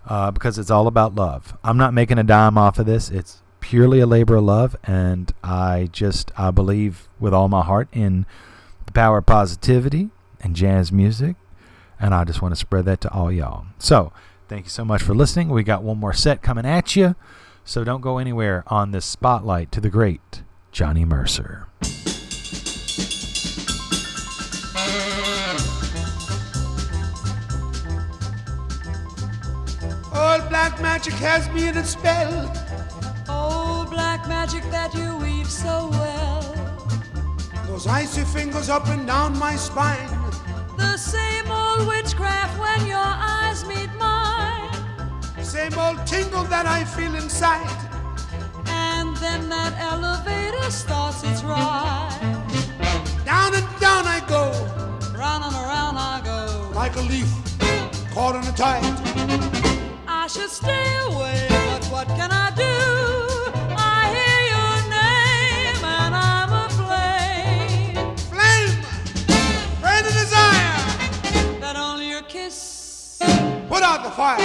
uh, because it's all about love. I'm not making a dime off of this. It's purely a labor of love, and I just I believe with all my heart in the power of positivity and jazz music, and I just want to spread that to all y'all. So thank you so much for listening. We got one more set coming at you, so don't go anywhere on this spotlight to the great Johnny Mercer. Magic has me in its spell. Oh, black magic that you weave so well. Those icy fingers up and down my spine. The same old witchcraft when your eyes meet mine. Same old tingle that I feel inside. And then that elevator starts its ride. Down and down I go. Round and around I go. Like a leaf caught in a tide. I should stay away, but what can I do? I hear your name and I'm aflame. Flame, burn the desire. That only your kiss put out the fire.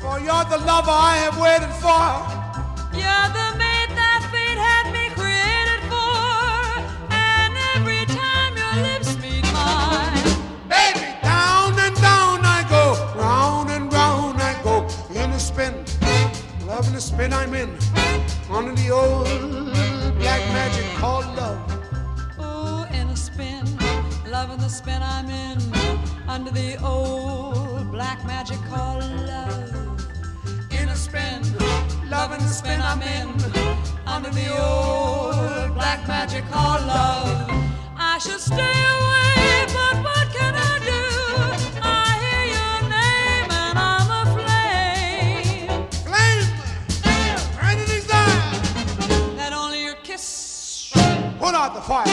For you're the lover I have waited for. You're the the spin I'm in, under the old black magic called love. ooh, in a spin, loving the spin I'm in, under the old black magic called love. In a spin, loving the spin I'm in, under the old black magic called love. I should stay away, but what can? I Put out the fire.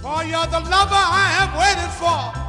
For you're the lover I have waited for.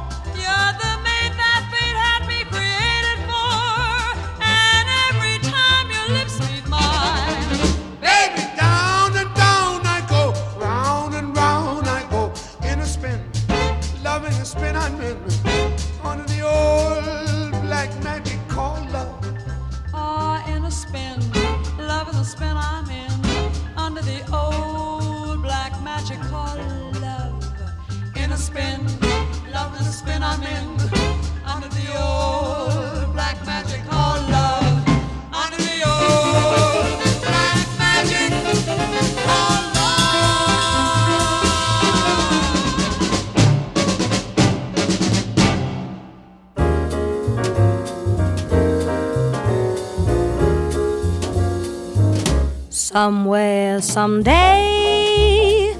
Somewhere, someday,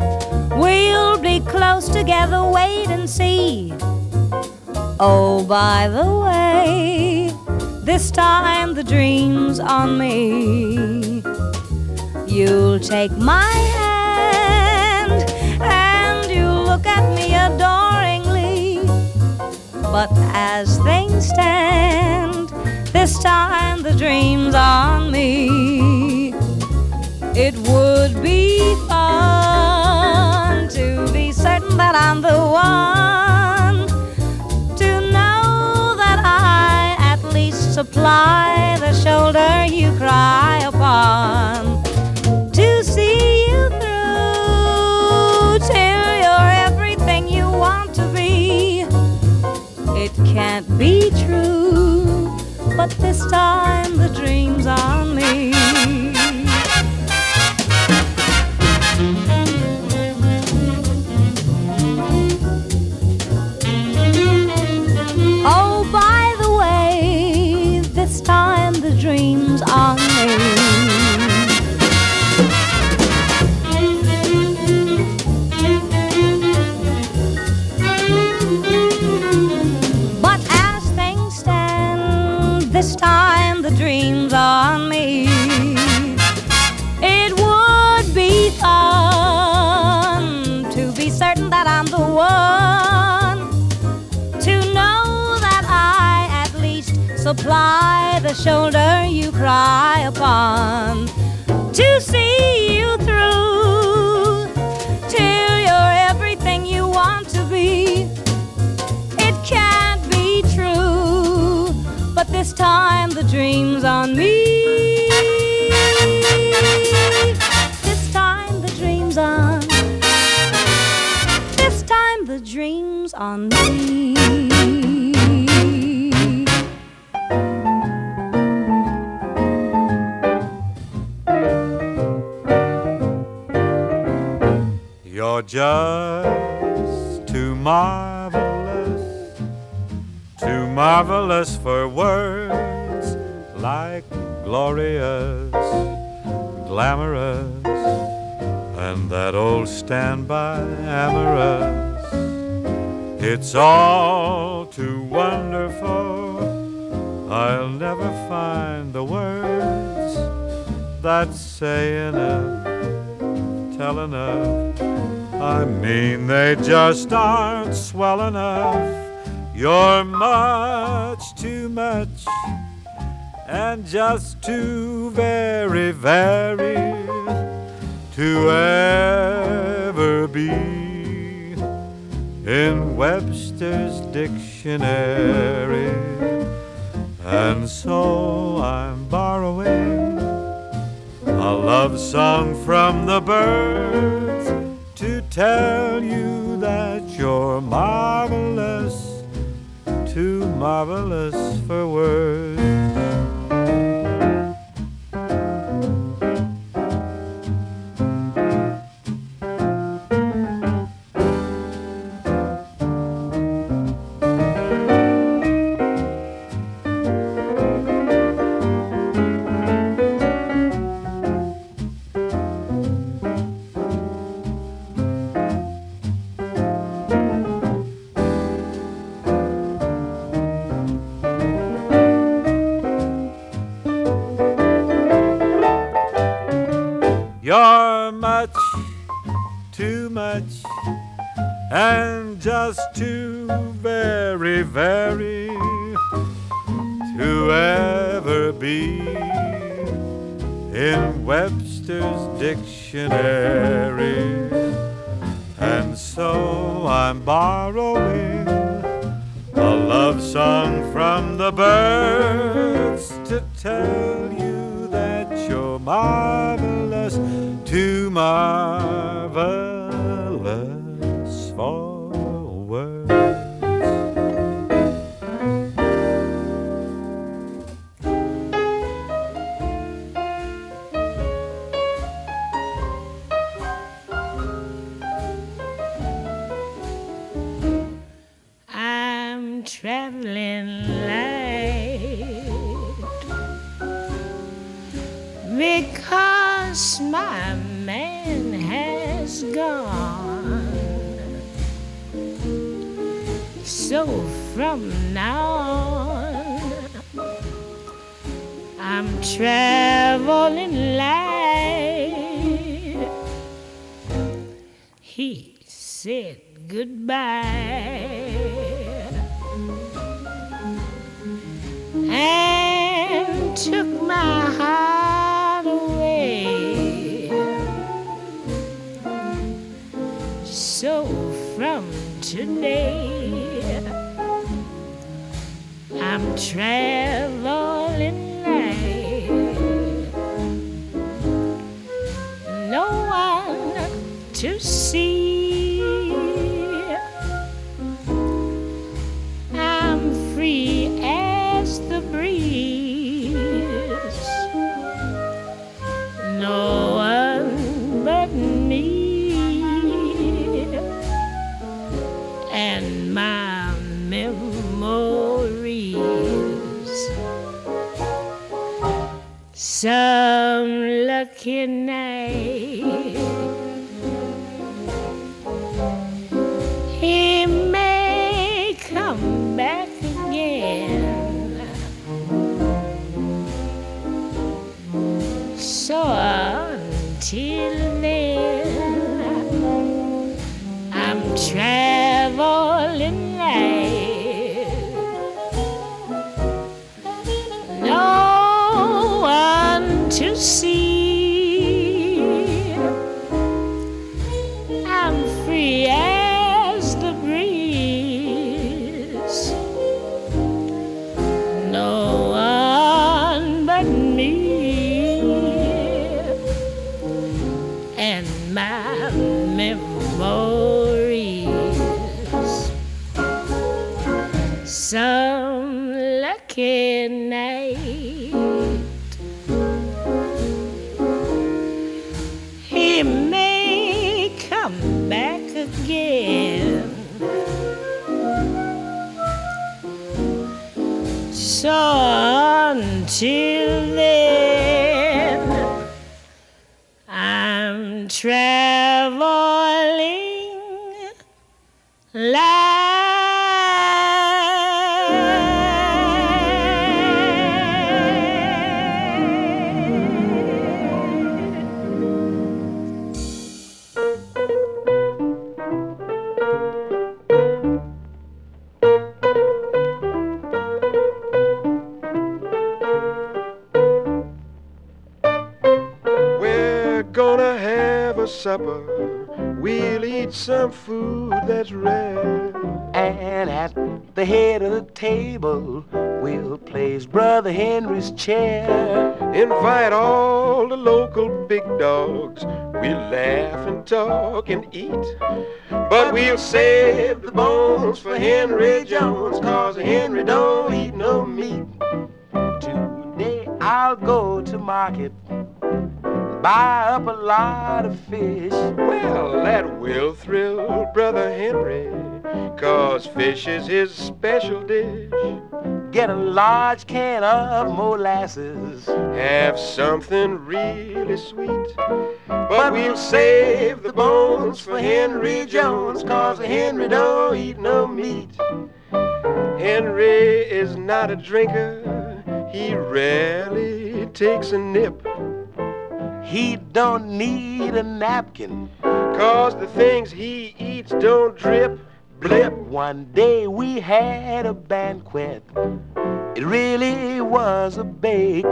we'll be close together, wait and see. Oh, by the way, this time the dream's on me. You'll take my hand and you'll look at me adoringly. But as things stand, this time the dream's on me. Would be fun to be certain that I'm the one. To know that I at least supply the shoulder you cry upon. To see you through till you're everything you want to be. It can't be true, but this time the dream's on me. Supply the shoulder you cry upon. Marvelous for words like glorious, glamorous, and that old standby amorous. It's all too wonderful. I'll never find the words that say enough, tell enough. I mean, they just aren't swell enough. You're much too much and just too very, very to ever be in Webster's dictionary. And so I'm borrowing a love song from the birds to tell you that you're marvelous, too marvelous for words. Much too much and just too very, very to ever be in Webster's dictionary. And so I'm borrowing a love song from the birds to tell you that you're too marvelous for words. I'm traveling light because my gone. So from now on, I'm traveling light. He said goodbye and took my heart So from today, I'm traveling light. No one to see. And talk and eat. But we'll save the bones for Henry Jones, cause Henry don't eat no meat. Today I'll go to market, buy up a lot of fish. Well, that will thrill Brother Henry, cause fish is his special dish. Get a large can of molasses. Have something really sweet. But we'll save the bones for Henry Jones, cause Henry don't eat no meat. Henry is not a drinker, he rarely takes a nip. He don't need a napkin, cause the things he eats don't drip. Blip. One day we had a banquet. It really was a bake.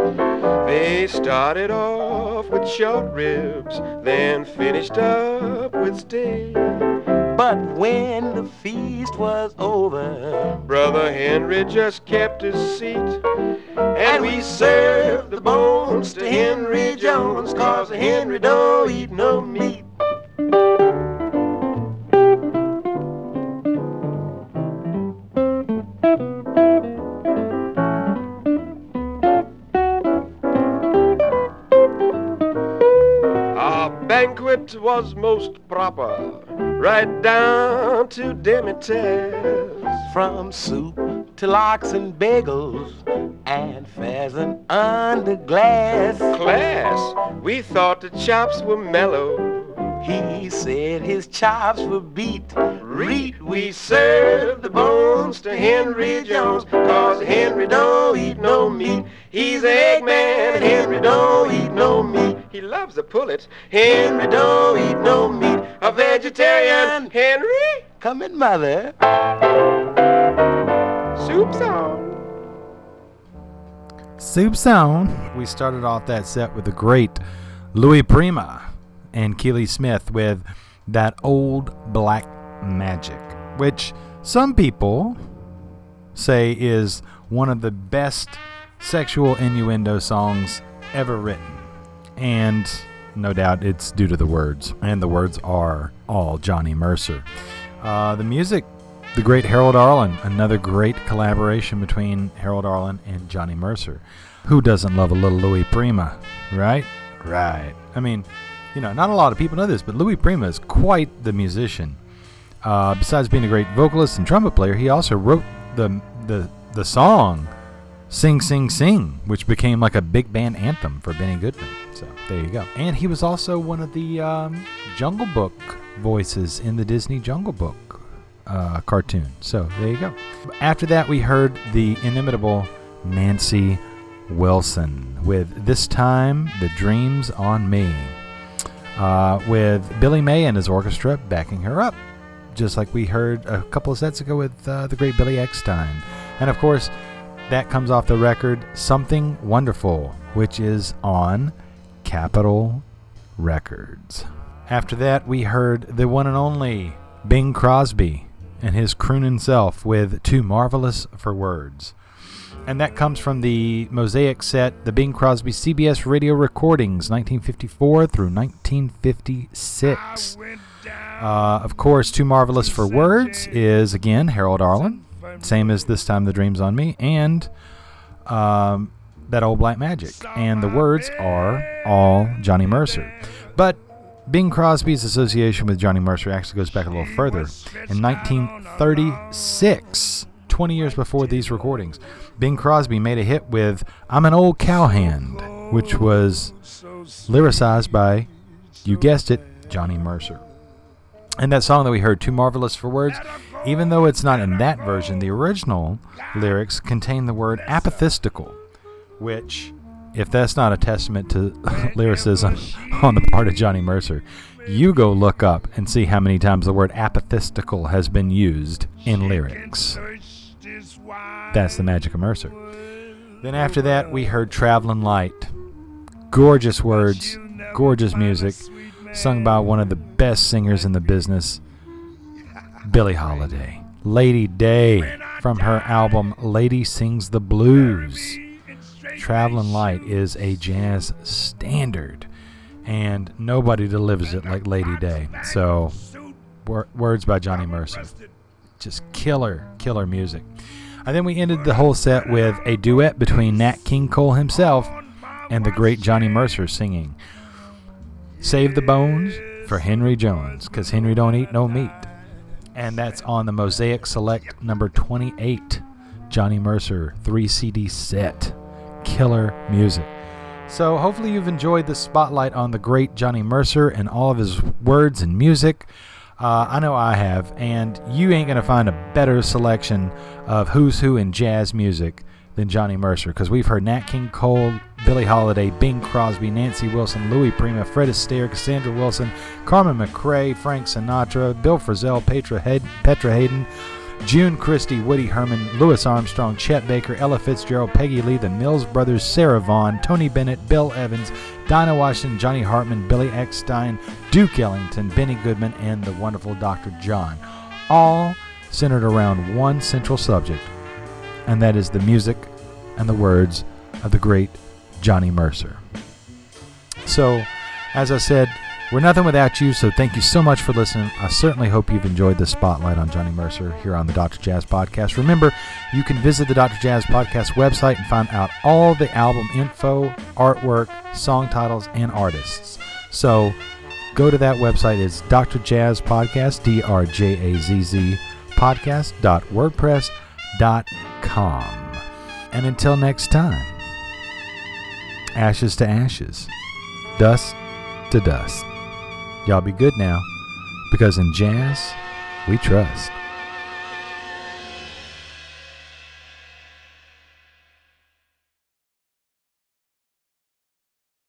They started off with short ribs, then finished up with steak. But when the feast was over, Brother Henry just kept his seat. And we served the bones to Henry Jones, cause Henry don't eat no meat. Was most proper, right down to demitasse. From soup to lox and bagels and pheasant under glass. Class, we thought the chops were mellow. He said his chops were beat. Reet, we served the bones to Henry Jones, cause Henry don't eat no meat. He's an Eggman, and Henry don't eat no meat. He loves the pullets. Henry don't eat no meat. A vegetarian, Henry? Come in, mother. Soup's on. Soup's on. We started off that set with the great Louis Prima and Keely Smith with that old black magic, which some people say is one of the best sexual innuendo songs ever written. And no doubt it's due to the words, and the words are all Johnny Mercer. Uh, the music, the great Harold Arlen, another great collaboration between Harold Arlen and Johnny Mercer. Who doesn't love a little Louis Prima, right? Right. I mean, you know, not a lot of people know this, but Louis Prima is quite the musician. Uh, besides being a great vocalist and trumpet player, he also wrote the the the song "Sing Sing Sing," which became like a big band anthem for Benny Goodman. So there you go. And he was also one of the um, Jungle Book voices in the Disney Jungle Book uh, cartoon. So there you go. After that, we heard the inimitable Nancy Wilson with This Time the Dreams on Me. Uh, with Billy May and his orchestra backing her up, just like we heard a couple of sets ago with uh, the great Billy Eckstine. And of course, that comes off the record Something Wonderful, which is on Capitol Records. After that, we heard the one and only Bing Crosby and his crooning self with Too Marvelous for Words. And that comes from the Mosaic set, the Bing Crosby CBS radio recordings, 1954 through 1956. Uh, of course, Too Marvelous for Words is again Harold Arlen, same as This Time the Dream's on Me, and um, That Old Black Magic. And the words are all Johnny Mercer. But Bing Crosby's association with Johnny Mercer actually goes back a little further. In 1936, 20 years before these recordings, Bing Crosby made a hit with I'm an Old Cowhand, which was lyricized by, you guessed it, Johnny Mercer. And that song that we heard, Too Marvelous for Words, even though it's not in that version, the original lyrics contain the word apathistical, which, if that's not a testament to lyricism on the part of Johnny Mercer, you go look up and see how many times the word apathistical has been used in lyrics. That's the magic of Mercer. Then after that, we heard Traveling Light. Gorgeous words, gorgeous music, sung by one of the best singers in the business, Billie Holiday. Lady Day from her album Lady Sings the Blues. Traveling Light is a jazz standard, and nobody delivers it like Lady Day. So, wor- words by Johnny Mercer. Just killer, killer music. And then we ended the whole set with a duet between Nat King Cole himself and the great Johnny Mercer singing Save the Bones for Henry Jones, because Henry don't eat no meat. And that's on the Mosaic Select number 28, Johnny Mercer 3 CD set. Killer music. So hopefully you've enjoyed the spotlight on the great Johnny Mercer and all of his words and music. Uh, I know I have, and you ain't gonna find a better selection of who's who in jazz music than Johnny Mercer, because we've heard Nat King Cole, Billie Holiday, Bing Crosby, Nancy Wilson, Louis Prima, Fred Astaire, Cassandra Wilson, Carmen McRae, Frank Sinatra, Bill Frisell, Petra, Hay- Petra Haden, June Christy, Woody Herman, Louis Armstrong, Chet Baker, Ella Fitzgerald, Peggy Lee, the Mills Brothers, Sarah Vaughan, Tony Bennett, Bill Evans, Dinah Washington, Johnny Hartman, Billy Eckstine, Duke Ellington, Benny Goodman, and the wonderful Dr. John. All centered around one central subject, and that is the music and the words of the great Johnny Mercer. So, as I said, we're nothing without you, so thank you so much for listening. I certainly hope you've enjoyed this spotlight on Johnny Mercer here on the Dr. Jazz Podcast. Remember, you can visit the Dr. Jazz Podcast website and find out all the album info, artwork, song titles, and artists. So go to that website. It's Dr. Jazz Podcast, D R J A Z Z podcast.wordpress.com. And until next time, ashes to ashes, dust to dust. Y'all be good now, because in jazz, we trust.